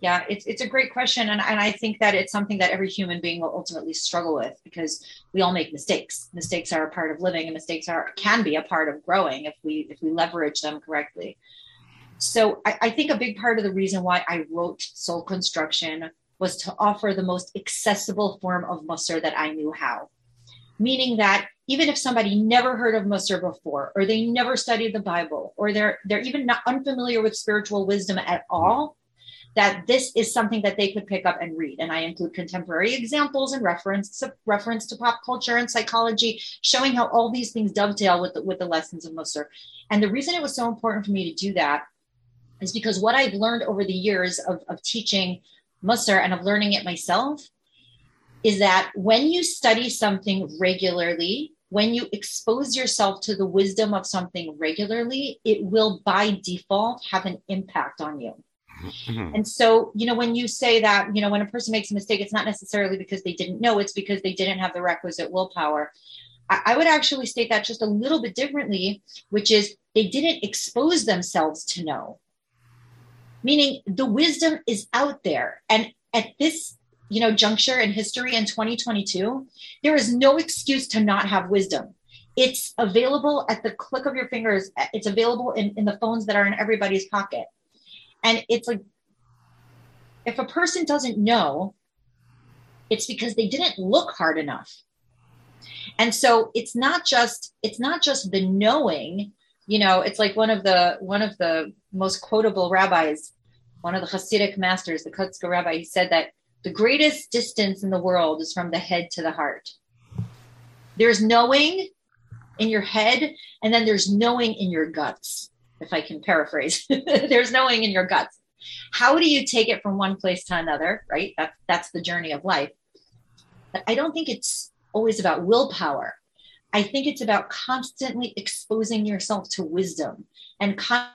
Yeah, it's, it's a great question. And, and I think that it's something that every human being will ultimately struggle with because we all make mistakes. Mistakes are a part of living and mistakes are can be a part of growing if we if we leverage them correctly. So I, I think a big part of the reason why I wrote Soul Construction was to offer the most accessible form of Musar that I knew how. Meaning that even if somebody never heard of Musar before, or they never studied the Bible, or they're they're even not unfamiliar with spiritual wisdom at all, that this is something that they could pick up and read. And I include contemporary examples and reference reference to pop culture and psychology, showing how all these things dovetail with the, with the lessons of Musar. And the reason it was so important for me to do that is because what I've learned over the years of, of teaching Musar and of learning it myself is that when you study something regularly, when you expose yourself to the wisdom of something regularly, it will by default have an impact on you. Mm-hmm. And so, you know, when you say that, you know, when a person makes a mistake, it's not necessarily because they didn't know, it's because they didn't have the requisite willpower. I, I would actually state that just a little bit differently, which is they didn't expose themselves to know meaning the wisdom is out there. And at this, you know, juncture in history in 2022, there is no excuse to not have wisdom. It's available at the click of your fingers. It's available in, in the phones that are in everybody's pocket. And it's like, if a person doesn't know, it's because they didn't look hard enough. And so it's not just it's not just the knowing, you know, it's like one of the one of the most quotable rabbis, one of the Hasidic masters, the Kotzker rabbi, he said that the greatest distance in the world is from the head to the heart. There's knowing in your head, and then there's knowing in your guts, if I can paraphrase. there's knowing in your guts. How do you take it from one place to another, right? That, that's the journey of life. But I don't think it's always about willpower. I think it's about constantly exposing yourself to wisdom and con-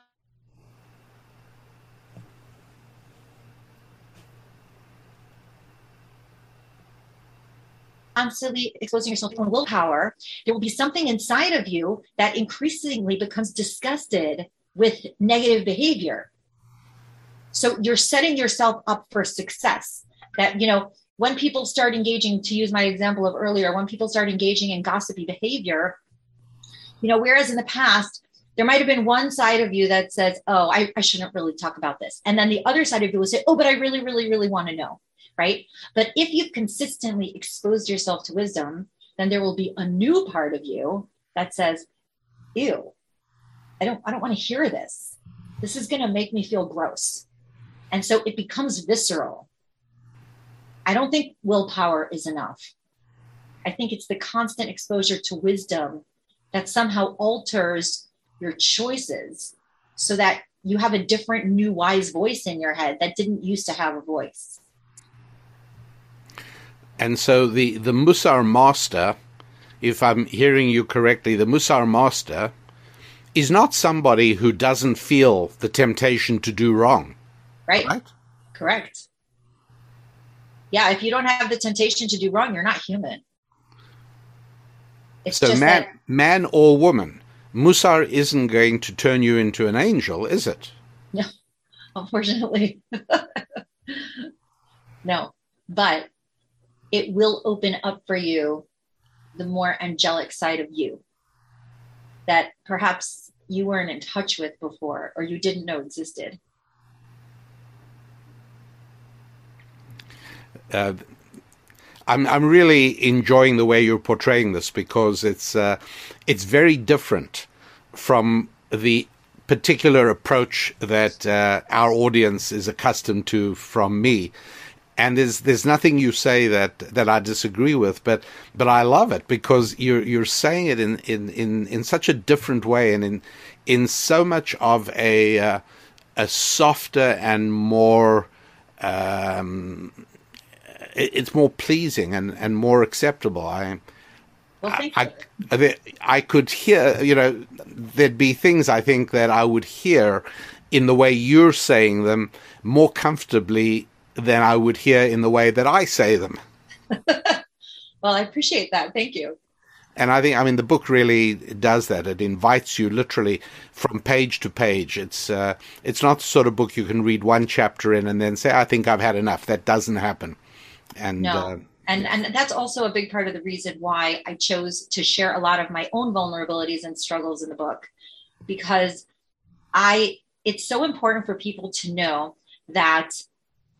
constantly exposing yourself to willpower, there will be something inside of you that increasingly becomes disgusted with negative behavior. So you're setting yourself up for success. That, you know, when people start engaging, to use my example of earlier, when people start engaging in gossipy behavior, you know, whereas in the past, there might have been one side of you that says, Oh, I, I shouldn't really talk about this. And then the other side of you will say, Oh, but I really, really, really want to know right? But if you've consistently exposed yourself to wisdom, then there will be a new part of you that says, ew, I don't, I don't want to hear this. This is going to make me feel gross. And so it becomes visceral. I don't think willpower is enough. I think it's the constant exposure to wisdom that somehow alters your choices so that you have a different new wise voice in your head that didn't used to have a voice. And so the, the Musar master, if I'm hearing you correctly, the Musar master is not somebody who doesn't feel the temptation to do wrong. Right. Right? Correct. Yeah, if you don't have the temptation to do wrong, you're not human. It's So just man, that man or woman, Musar isn't going to turn you into an angel, is it? No, unfortunately. no, but it will open up for you the more angelic side of you that perhaps you weren't in touch with before or you didn't know existed. uh, I'm I'm really enjoying the way you're portraying this because it's uh, it's very different from the particular approach that uh, our audience is accustomed to from me. And there's there's nothing you say that, that I disagree with, but but I love it because you're you're saying it in, in, in, in such a different way and in in so much of a uh, a softer and more um, it- it's more pleasing and, and more acceptable. I, Well, I. I, I could hear, you know, there'd be things I think that I would hear in the way you're saying them more comfortably than I would hear in the way that I say them. Well, I appreciate that. Thank you. And I think, I mean, the book really does that. It invites you literally from page to page. It's uh, it's not the sort of book you can read one chapter in and then say, I think I've had enough. That doesn't happen. And No. uh, and and that's also a big part of the reason why I chose to share a lot of my own vulnerabilities and struggles in the book because I it's so important for people to know that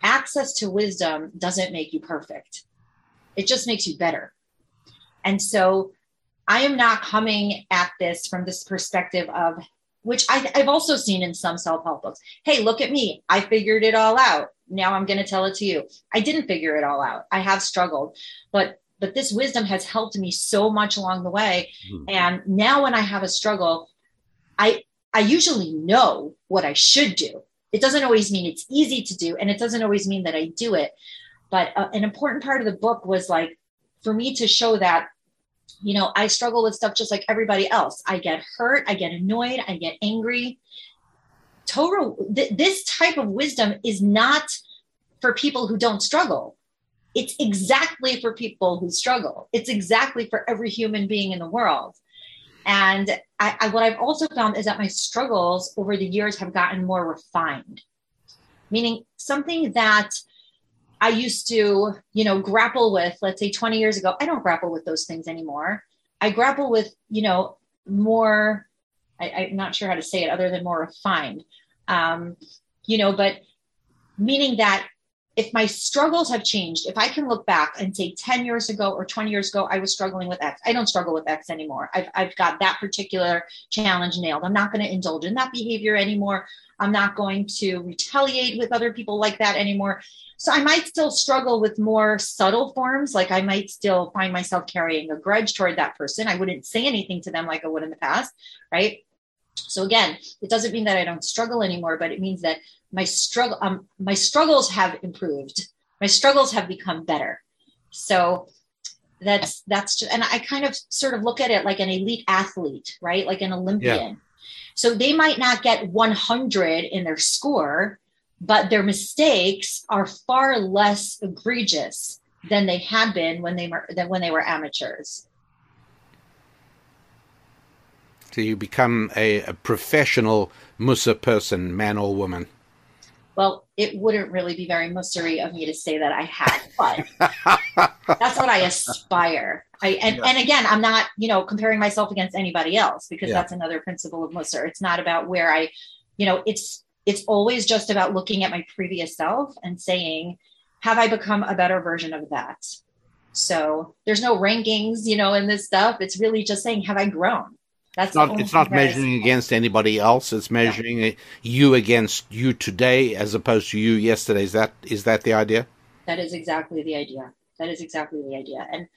access to wisdom doesn't make you perfect. It just makes you better. And so I am not coming at this from this perspective of which I, I've also seen in some self-help books. Hey, look at me. I figured it all out. Now I'm going to tell it to you. I didn't figure it all out. I have struggled, but but this wisdom has helped me so much along the way. Mm-hmm. And now when I have a struggle, I I usually know what I should do. It doesn't always mean it's easy to do, and it doesn't always mean that I do it. But uh, an important part of the book was like for me to show that you know I struggle with stuff just like everybody else. I get hurt, I get annoyed, I get angry. Torah, th- this type of wisdom is not for people who don't struggle. It's exactly for people who struggle. It's exactly for every human being in the world. And I, I, what I've also found is that my struggles over the years have gotten more refined, meaning something that I used to, you know, grapple with, let's say 20 years ago, I don't grapple with those things anymore. I grapple with, you know, more, I, I'm not sure how to say it other than more refined, um, you know, but meaning that if my struggles have changed, if I can look back and say 10 years ago or 20 years ago, I was struggling with X. I don't struggle with X anymore. I've, I've got that particular challenge nailed. I'm not going to indulge in that behavior anymore. I'm not going to retaliate with other people like that anymore. So I might still struggle with more subtle forms. Like I might still find myself carrying a grudge toward that person. I wouldn't say anything to them like I would in the past. Right. So again, it doesn't mean that I don't struggle anymore, but it means that my struggle, um, my struggles have improved. My struggles have become better. So that's that's just, and I kind of sort of look at it like an elite athlete, right? Like an Olympian. So they might not get 100 in their score, but their mistakes are far less egregious than they had been when they were than when they were amateurs. so you become a, a professional Mussar person, man or woman. Well, it wouldn't really be very mussery of me to say that I have, but that's what I aspire. I and, and again, I'm not, you know, comparing myself against anybody else because Yeah. that's another principle of Mussar. It's not about where I, you know, it's it's always just about looking at my previous self and saying, have I become a better version of that? So there's no rankings, you know, in this stuff. It's really just saying, have I grown? That's It's not, it's not measuring against anybody else. It's measuring uh you against you today as opposed to you yesterday. Is that is that the idea? That is exactly the idea. That is exactly the idea. And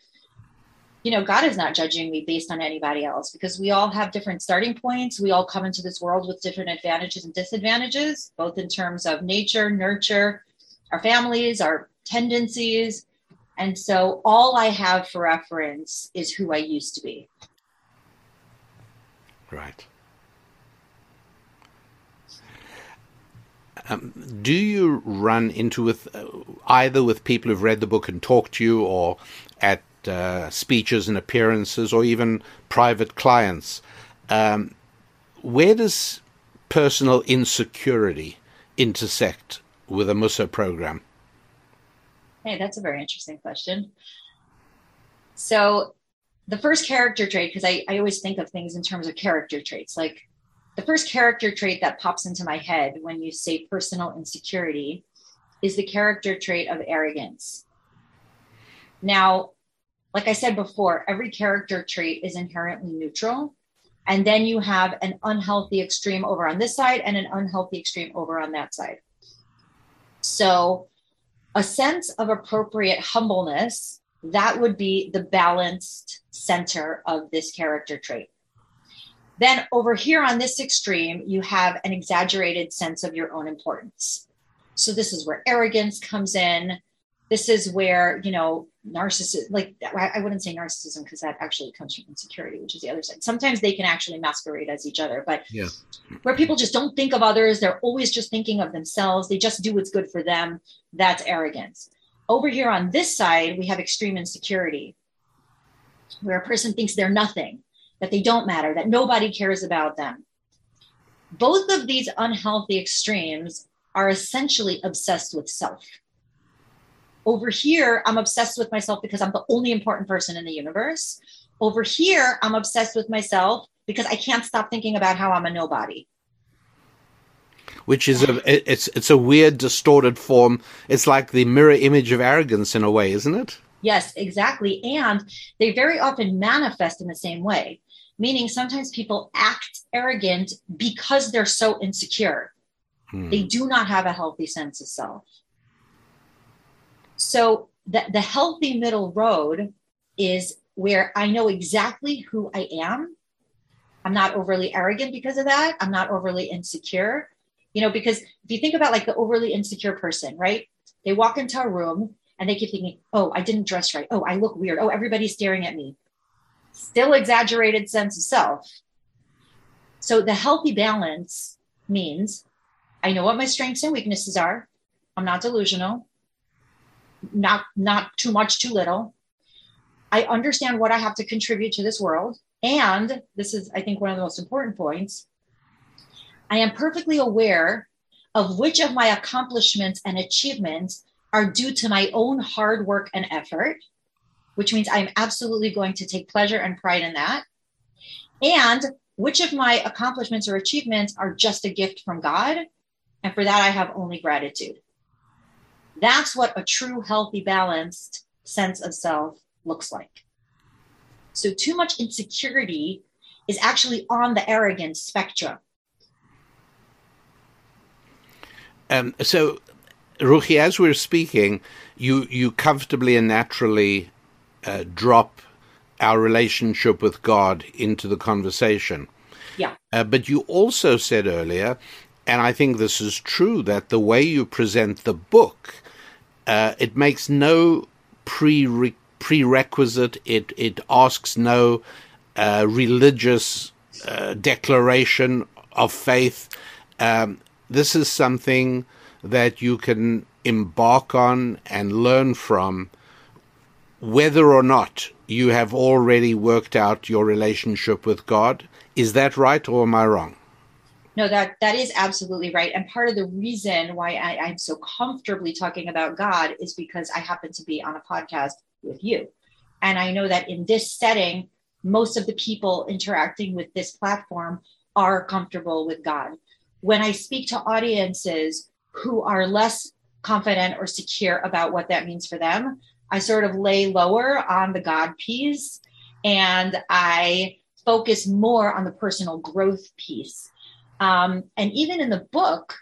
you know, God is not judging me based on anybody else because we all have different starting points. We all come into this world with different advantages and disadvantages, both in terms of nature, nurture, our families, our tendencies. And so all I have for reference is who I used to be. Right. Um, do you run into with uh, either with people who've read the book and talked to you, or at uh, speeches and appearances, or even private clients? Um, where does personal insecurity intersect with a Mussar program? Hey, that's a very interesting question. So, the first character trait, because I, I always think of things in terms of character traits, like the first character trait that pops into my head when you say personal insecurity is the character trait of arrogance. Now, like I said before, every character trait is inherently neutral. And then you have an unhealthy extreme over on this side and an unhealthy extreme over on that side. So, a sense of appropriate humbleness, that would be the balanced center of this character trait. Then over here on this extreme, you have an exaggerated sense of your own importance. So this is where arrogance comes in. This is where, you know, narcissism, like I wouldn't say narcissism because that actually comes from insecurity, which is the other side. Sometimes they can actually masquerade as each other, but yeah. where people just don't think of others, they're always just thinking of themselves. They just do what's good for them. That's arrogance. Over here on this side, we have extreme insecurity, where a person thinks they're nothing that they don't matter, that nobody cares about them. Both of these unhealthy extremes are essentially obsessed with self. Over here, I'm obsessed with myself because I'm the only important person in the universe. Over here, I'm obsessed with myself because I can't stop thinking about how I'm a nobody. Which is a it's it's a weird distorted form. It's like the mirror image of arrogance in a way, isn't it? Yes, exactly. And they very often manifest in the same way meaning sometimes people act arrogant because they're so insecure. Hmm. They do not have a healthy sense of self. So the, the healthy middle road is where I know exactly who I am. I'm not overly arrogant because of that. I'm not overly insecure. You know, because if you think about like the overly insecure person, right? They walk into a room and they keep thinking, oh, I didn't dress right. Oh, I look weird. Oh, everybody's staring at me still exaggerated sense of self. So the healthy balance means I know what my strengths and weaknesses are. I'm not delusional. Not not too much, too little. I understand what I have to contribute to this world. And this is, I think, one of the most important points. I am perfectly aware of which of my accomplishments and achievements are due to my own hard work and effort, which means I'm absolutely going to take pleasure and pride in that. And which of my accomplishments or achievements are just a gift from God? And for that, I have only gratitude. That's what a true, healthy, balanced sense of self looks like. So, too much insecurity is actually on the arrogance spectrum. Um, so, Ruchi, as we're speaking, you you comfortably and naturally uh, drop our relationship with God into the conversation. Yeah. Uh, but you also said earlier, and I think this is true, that the way you present the book, uh, it makes no pre prerequisite. It it asks no uh, religious uh, declaration of faith. Um, this is something that you can embark on and learn from whether or not you have already worked out your relationship with God. Is that right or am I wrong? No, that that is absolutely right. And part of the reason why I, I'm so comfortably talking about God is because I happen to be on a podcast with you. And I know that in this setting, most of the people interacting with this platform are comfortable with God. When I speak to audiences who are less confident or secure about what that means for them, I sort of lay lower on the God piece and I focus more on the personal growth piece. Um, and even in the book,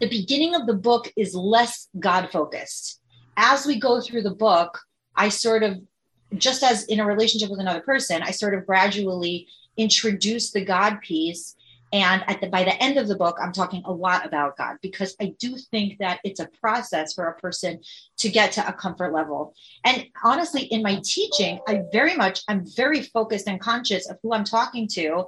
the beginning of the book is less God focused. As we go through the book, I sort of just as in a relationship with another person, I sort of gradually introduce the God piece. And at the by the end of the book, I'm talking a lot about God because I do think that it's a process for a person to get to a comfort level. And honestly, in my teaching, I very much I'm very focused and conscious of who I'm talking to.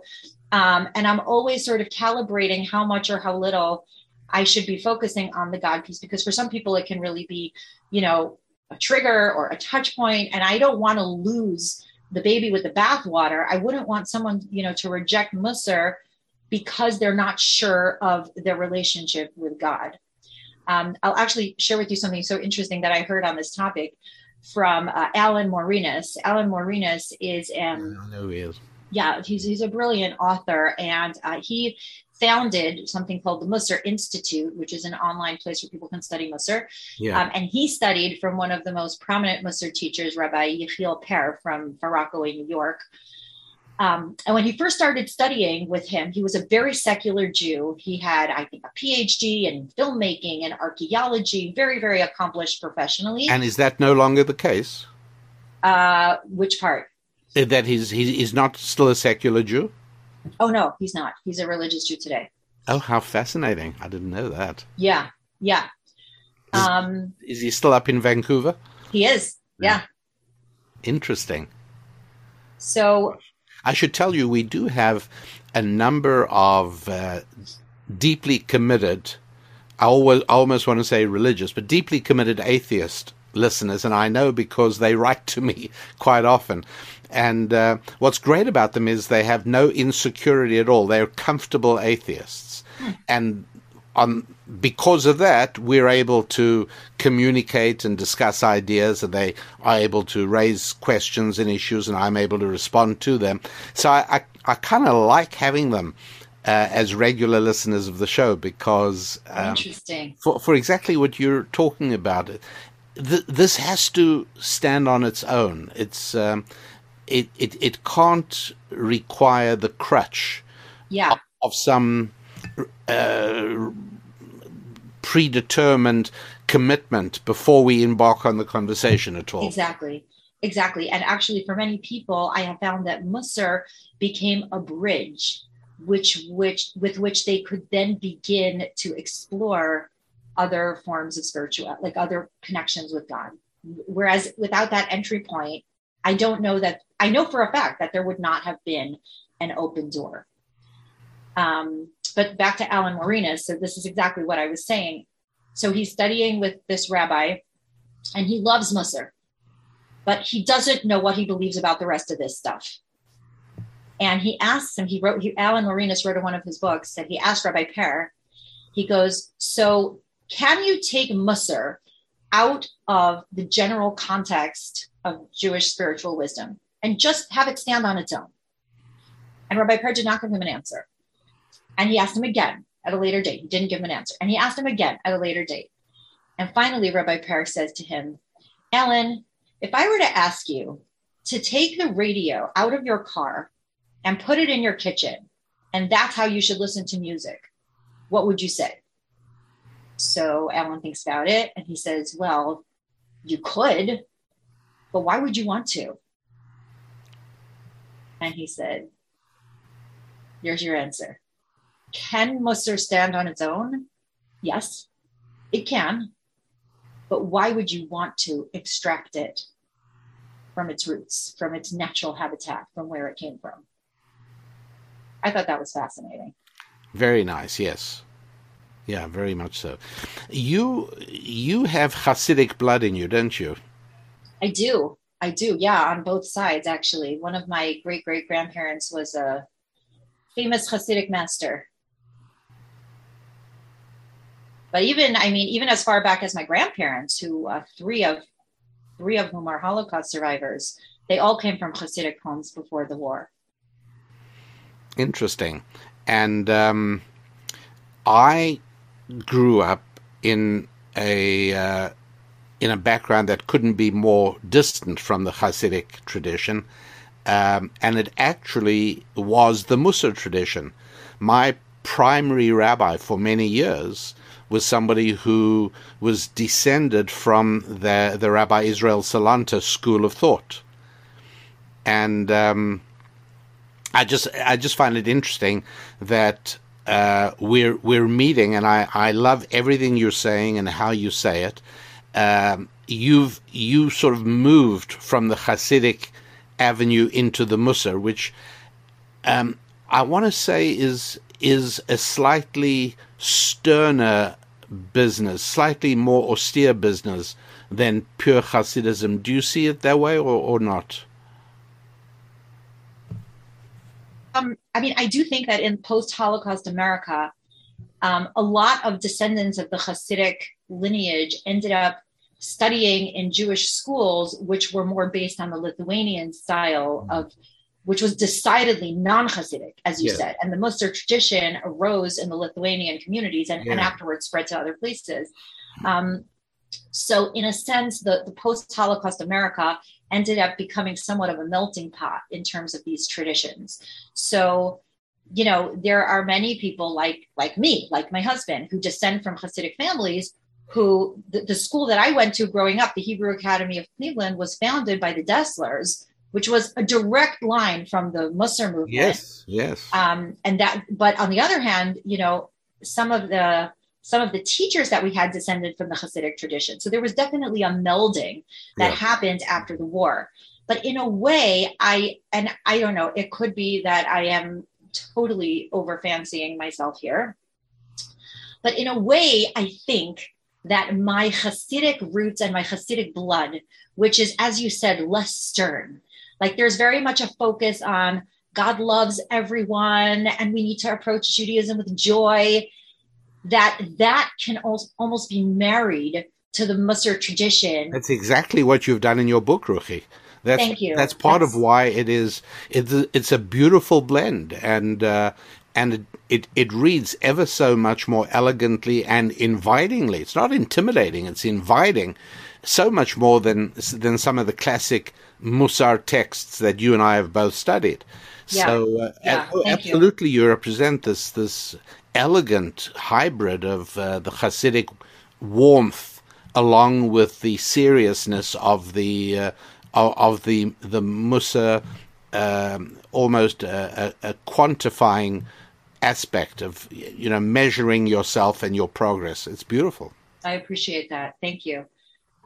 Um, and I'm always sort of calibrating how much or how little I should be focusing on the God piece because for some people it can really be, you know, a trigger or a touch point and i don't want to lose the baby with the bathwater i wouldn't want someone you know to reject musar because they're not sure of their relationship with god um, i'll actually share with you something so interesting that i heard on this topic from uh, alan morinis alan morinis is um, I know he is. yeah he's, he's a brilliant author and uh, he founded something called the Musar Institute, which is an online place where people can study Musar. Yeah. Um, and he studied from one of the most prominent Musar teachers, Rabbi Yechiel Perr from Far Rockaway, New York. Um, and when he first started studying with him, he was a very secular Jew. He had, I think, a PhD in filmmaking and archaeology, very, very accomplished professionally. and is that no longer the case? uh, which part? Uh, That he's, he- he's not still a secular Jew? Oh, no, he's not. He's a religious Jew today. Oh, how fascinating. I didn't know that. Yeah, yeah. Is- Um, Is he still up in Vancouver? he is. Yeah. Interesting. So I should tell you, we do have a number of uh, deeply committed, I always, I almost want to say religious, but deeply committed atheist listeners, and I know because they write to me quite often. And uh, what's great about them is they have no insecurity at all. They're comfortable atheists. And on because of that, we're able to communicate and discuss ideas, and they are able to raise questions and issues, and I'm able to respond to them. So I, I, I kind of like having them uh, as regular listeners of the show because um, interesting. for for exactly what you're talking about, th- this has to stand on its own. It's um, it, it it can't require the crutch Yeah. of some uh, predetermined commitment before we embark on the conversation at all. Exactly. Exactly. And actually, for many people, I have found that Musar became a bridge, which which with which they could then begin to explore other forms of spiritual, like other connections with God. Whereas without that entry point, I don't know that I know for a fact that there would not have been an open door. Um, but back to Alan Morinis. So this is exactly what I was saying. So he's studying with this rabbi, and he loves Musar, but he doesn't know what he believes about the rest of this stuff. And he asks him. He wrote. He, Alan Morinis wrote in one of his books that he asked Rabbi Perr. He goes, "So can you take Musar out of the general context of Jewish spiritual wisdom and just have it stand on its own?" And Rabbi Perr did not give him an answer. And he asked him again at a later date. He didn't give him an answer. And he asked him again at a later date. And finally, Rabbi Perr says to him, Alan, if I were to ask you to take the radio out of your car and put it in your kitchen, and that's how you should listen to music, what would you say? So Alan thinks about it and he says, Well, you could, but why would you want to? And he said, Here's your answer. Can Musar stand on its own? Yes, it can. But why would you want to extract it from its roots, from its natural habitat, from where it came from? I thought that was fascinating. Very nice. Yes. Yeah, very much so. You you have Hasidic blood in you, don't you? I do. I do. Yeah, on both sides, actually. One of my great great grandparents was a famous Hasidic master. But even, I mean, even as far back as my grandparents, who uh, three of three of whom are Holocaust survivors, they all came from Hasidic homes before the war. Interesting. And um, I grew up in a uh, in a background that couldn't be more distant from the Hasidic tradition, um, and it actually was the Musar tradition. My primary rabbi for many years was somebody who was descended from the the Rabbi Israel Salanter school of thought. and um, I just I just find it interesting that uh, we're we're meeting, and I, I love everything you're saying and how you say it. Um, you've you sort of moved from the Hasidic avenue into the Musar, which um, I want to say is is a slightly sterner business, slightly more austere business than pure Hasidism. Do you see it that way or, or not? Um, I mean, I do think that in post Holocaust America, um, a lot of descendants of the Hasidic lineage ended up studying in Jewish schools, which were more based on the Lithuanian style of, which was decidedly non Hasidic, as you yeah. said. And the Mussar tradition arose in the Lithuanian communities and, yeah. and afterwards spread to other places. Um, so, in a sense, the, the post Holocaust America ended up becoming somewhat of a melting pot in terms of these traditions. So, you know, there are many people like like me, like my husband, who descend from Hasidic families. Who the, the school that I went to growing up, the Hebrew Academy of Cleveland, was founded by the Desslers, which was a direct line from the Mussar movement. Yes, yes. Um, and that, but on the other hand, you know, some of the some of the teachers that we had descended from the Hasidic tradition. So there was definitely a melding that yeah. happened after the war. But in a way, I, and I don't know, it could be that I am totally over fancying myself here. But in a way, I think that my Hasidic roots and my Hasidic blood, which is, as you said, less stern, like there's very much a focus on God loves everyone and we need to approach Judaism with joy that that can almost be married to the Mussar tradition. That's exactly what you've done in your book, Ruchi. That's, Thank you. That's part that's, of why it is. It's a, it's a beautiful blend, and uh, and it, it it reads ever so much more elegantly and invitingly. It's not intimidating; it's inviting, so much more than than some of the classic Mussar texts that you and I have both studied. Yeah. So uh, yeah, absolutely, you. you represent this this elegant hybrid of uh, the Hasidic warmth along with the seriousness of the uh, of the the Mussar, um, almost a, a, a, quantifying aspect of you know measuring yourself and your progress. It's beautiful. I appreciate that. Thank you.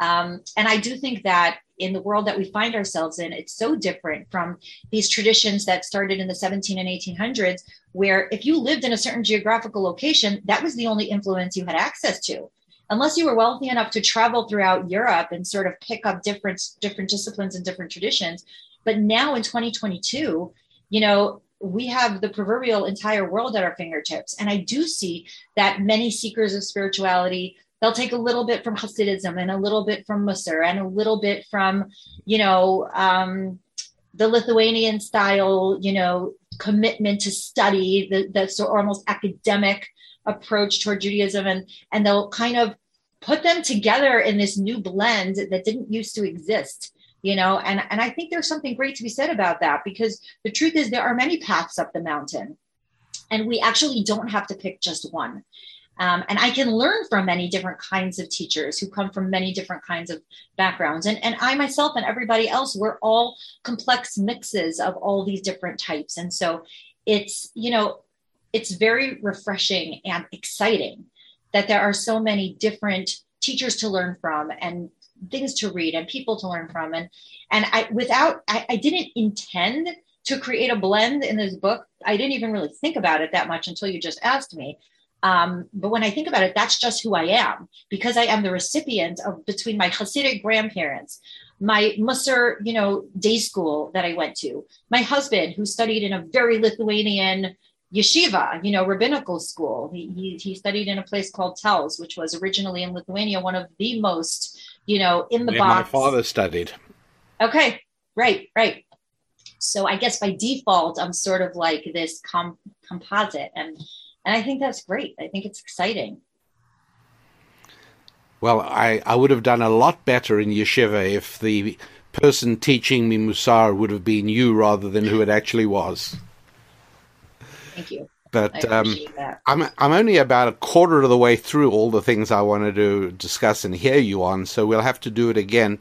Um, and I do think that in the world that we find ourselves in, it's so different from these traditions that started in the 17 and 1800s, where if you lived in a certain geographical location, that was the only influence you had access to. Unless you were wealthy enough to travel throughout Europe and sort of pick up different different disciplines and different traditions. But now in 2022, you know, we have the proverbial entire world at our fingertips. And I do see that many seekers of spirituality they'll take a little bit from Hasidism and a little bit from Mussar and a little bit from, you know, um, the Lithuanian style, you know, commitment to study, the, the sort of almost academic approach toward Judaism, and and they'll kind of put them together in this new blend that didn't used to exist you know? And and i think there's something great to be said about that because the truth is there are many paths up the mountain. And we actually don't have to pick just one um, and I can learn from many different kinds of teachers who come from many different kinds of backgrounds. And, and I myself and everybody else, we're all complex mixes of all these different types. And so it's, you know, it's very refreshing and exciting that there are so many different teachers to learn from and things to read and people to learn from. And and I without I, I didn't intend to create a blend in this book. I didn't even really think about it that much until you just asked me. Um, but when I think about it, that's just who I am because I am the recipient of between my Hasidic grandparents, my Mussar, you know, day school that I went to, my husband who studied in a very Lithuanian yeshiva, you know, rabbinical school. He, he, he studied in a place called Telz, which was originally in Lithuania, one of the most, you know, in the yeah, box. My father studied. Okay, right, right. So I guess by default, I'm sort of like this com- composite and and I think that's great. I think it's exciting. Well, I, I would have done a lot better in yeshiva if the person teaching me Mussar would have been you rather than who it actually was. Thank you. But um, I'm I'm only about a quarter of the way through all the things I wanted to discuss and hear you on, so we'll have to do it again.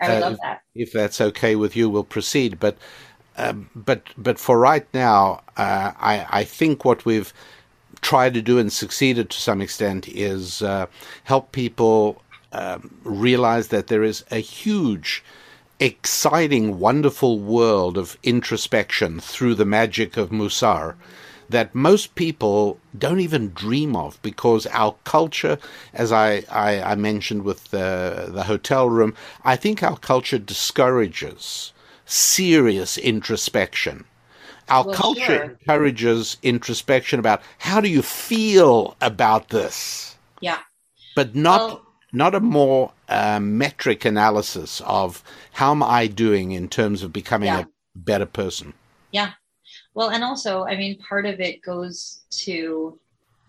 I would Uh, love that. If that's okay with you, we'll proceed. But um, but but for right now, uh, I I think what we've tried to do and succeeded to some extent is uh, help people um, realize that there is a huge, exciting, wonderful world of introspection through the magic of Mussar that most people don't even dream of because our culture, as I, I, I mentioned with the, the hotel room, I think our culture discourages serious introspection. Our Well, culture sure. encourages introspection about how do you feel about this, Yeah. but not Well- not a more uh, metric analysis of how am I doing in terms of becoming Yeah. a better person. Yeah. Well, and also, I mean, part of it goes to,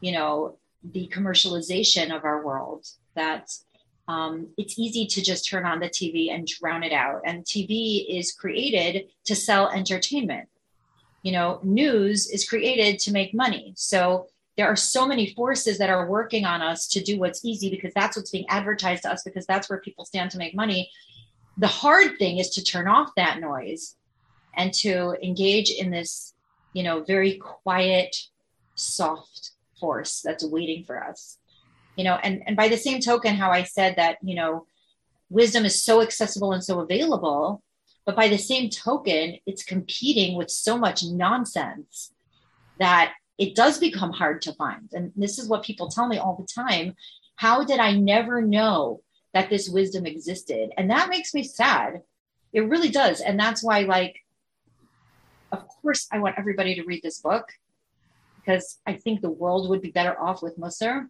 you know, the commercialization of our world that um, it's easy to just turn on the TV and drown it out. And TV is created to sell entertainment. You know, news is created to make money. So there are so many forces that are working on us to do what's easy because that's what's being advertised to us because that's where people stand to make money. The hard thing is to turn off that noise and to engage in this you know very quiet soft force that's waiting for us you know and and by the same token how i said that you know wisdom is so accessible and so available but by the same token it's competing with so much nonsense that it does become hard to find. And this is what people tell me all the time. How did i never know that this wisdom existed? And that makes me sad. It really does. And that's why like of course I want everybody to read this book because I think the world would be better off with Mussar,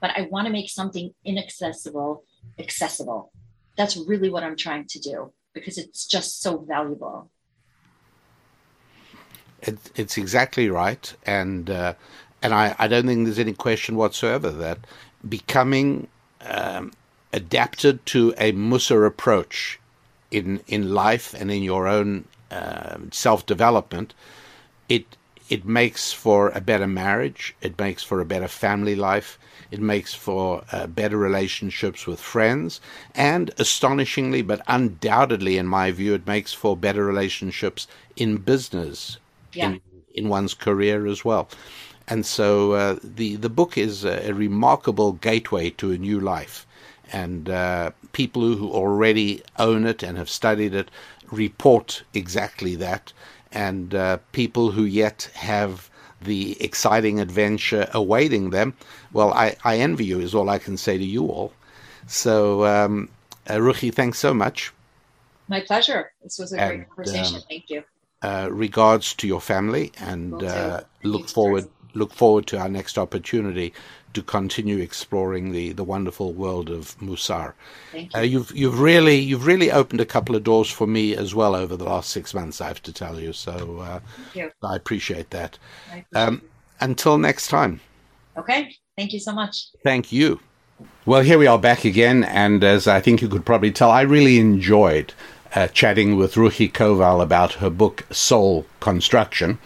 but I want to make something inaccessible accessible. That's really what I'm trying to do because it's just so valuable. It, it's exactly right, and uh, and I, I don't think there's any question whatsoever that becoming um, adapted to a Mussar approach in in life and in your own um self development, it it makes for a better marriage. It makes for a better family life. It makes for uh, better relationships with friends, and astonishingly, but undoubtedly, in my view, it makes for better relationships in business Yeah. in, in one's career as well. And so uh, the the book is a, a remarkable gateway to a new life, and uh, people who, already own it and have studied it report exactly that, and uh, people who yet have the exciting adventure awaiting them. Well, I, I envy you, is all I can say to you all. So, um, uh, Ruchi, thanks so much. My pleasure. This was a And, great conversation. um, Thank you. uh, regards to your family and uh, look forward look forward to our next opportunity to continue exploring the, the wonderful world of Mussar. Thank you. Uh, you've you've really you've really opened a couple of doors for me as well over the last six months. I have to tell you, so uh, you. I appreciate that. I appreciate Um, until next time. Okay. Thank you so much. Thank you. Well, here we are back again, and as I think you could probably tell, I really enjoyed uh, chatting with Ruchi Koval about her book Soul Construction.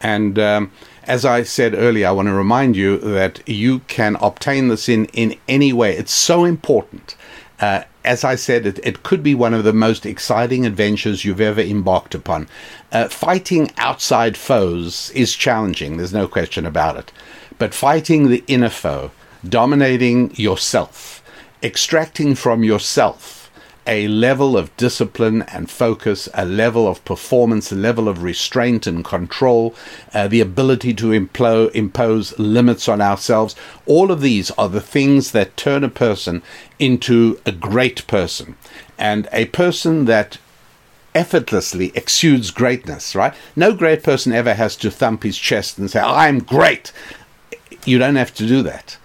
And um, as I said earlier, I want to remind you that you can obtain this in, in any way. It's so important. Uh, as I said, it, it could be one of the most exciting adventures you've ever embarked upon. Uh, fighting outside foes is challenging, there's no question about it. But fighting the inner foe, dominating yourself, extracting from yourself a level of discipline and focus, a level of performance, a level of restraint and control, uh, the ability to implo- impose limits on ourselves. All of these are the things that turn a person into a great person and a person that effortlessly exudes greatness, right? No great person ever has to thump his chest and say, I'm great. You don't have to do that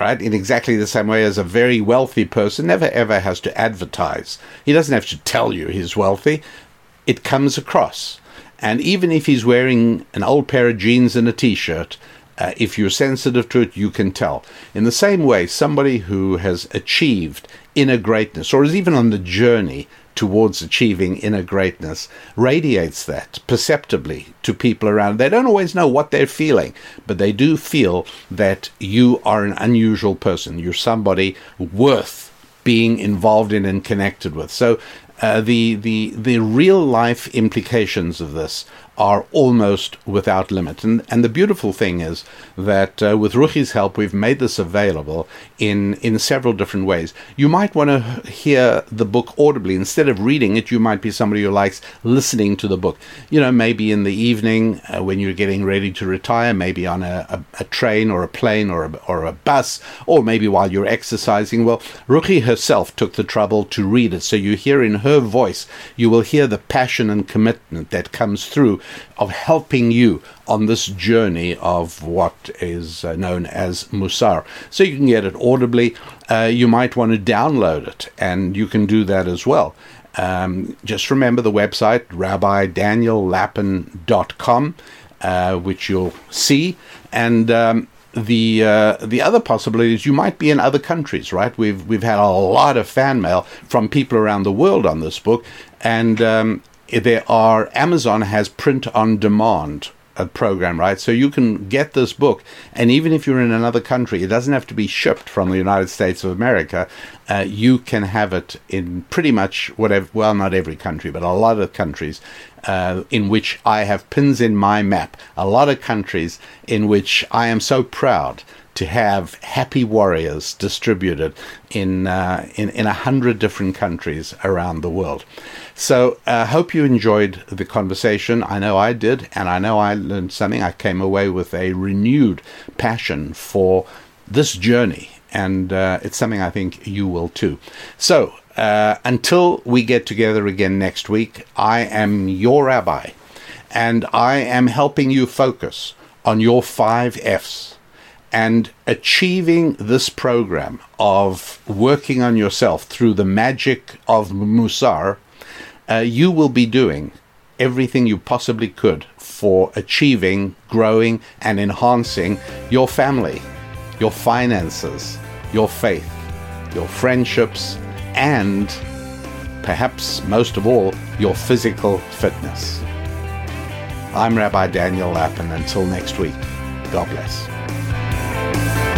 right? In exactly the same way as a very wealthy person never ever has to advertise. He doesn't have to tell you he's wealthy. It comes across. And even if he's wearing an old pair of jeans and a t shirt, uh, if you're sensitive to it, you can tell. In the same way, somebody who has achieved inner greatness or is even on the journey towards achieving inner greatness radiates that perceptibly to people around. They don't always know what they're feeling, but they do feel that you are an unusual person. You're somebody worth being involved in and connected with. So uh, the the the real life implications of this are almost without limit. And, and the beautiful thing is that uh, with Ruchi's help, we've made this available in, in several different ways. You might want to hear the book audibly. Instead of reading it, you might be somebody who likes listening to the book. You know, maybe in the evening uh, when you're getting ready to retire, maybe on a, a, a train or a plane or a, or a bus, or maybe while you're exercising. Well, Ruchi herself took the trouble to read it. So you hear in her voice, you will hear the passion and commitment that comes through of helping you on this journey of what is uh, known as Mussar. So you can get it audibly. Uh, you might want to download it, and you can do that as well. Um, just remember the website, rabbidaniellapin.com, uh, which you'll see. And um, the uh, the other possibility is you might be in other countries, right? We've we've had a lot of fan mail from people around the world on this book, and um, there are Amazon has print on demand a program, right? So you can get this book, and even if you're in another country, it doesn't have to be shipped from the United States of America. Uh, you can have it in pretty much whatever, well, not every country, but a lot of countries uh, in which I have pins in my map. A lot of countries in which I am so proud to have happy warriors distributed in uh, in in a hundred different countries around the world. So I uh, hope you enjoyed the conversation. I know I did, and I know I learned something. I came away with a renewed passion for this journey, and uh, it's something I think you will too. So uh, until we get together again next week, I am your rabbi, and I am helping you focus on your five F's and achieving this program of working on yourself through the magic of Mussar, uh, you will be doing everything you possibly could for achieving, growing, and enhancing your family, your finances, your faith, your friendships, and perhaps most of all, your physical fitness. I'm Rabbi Daniel Lapin. Until next week, God bless.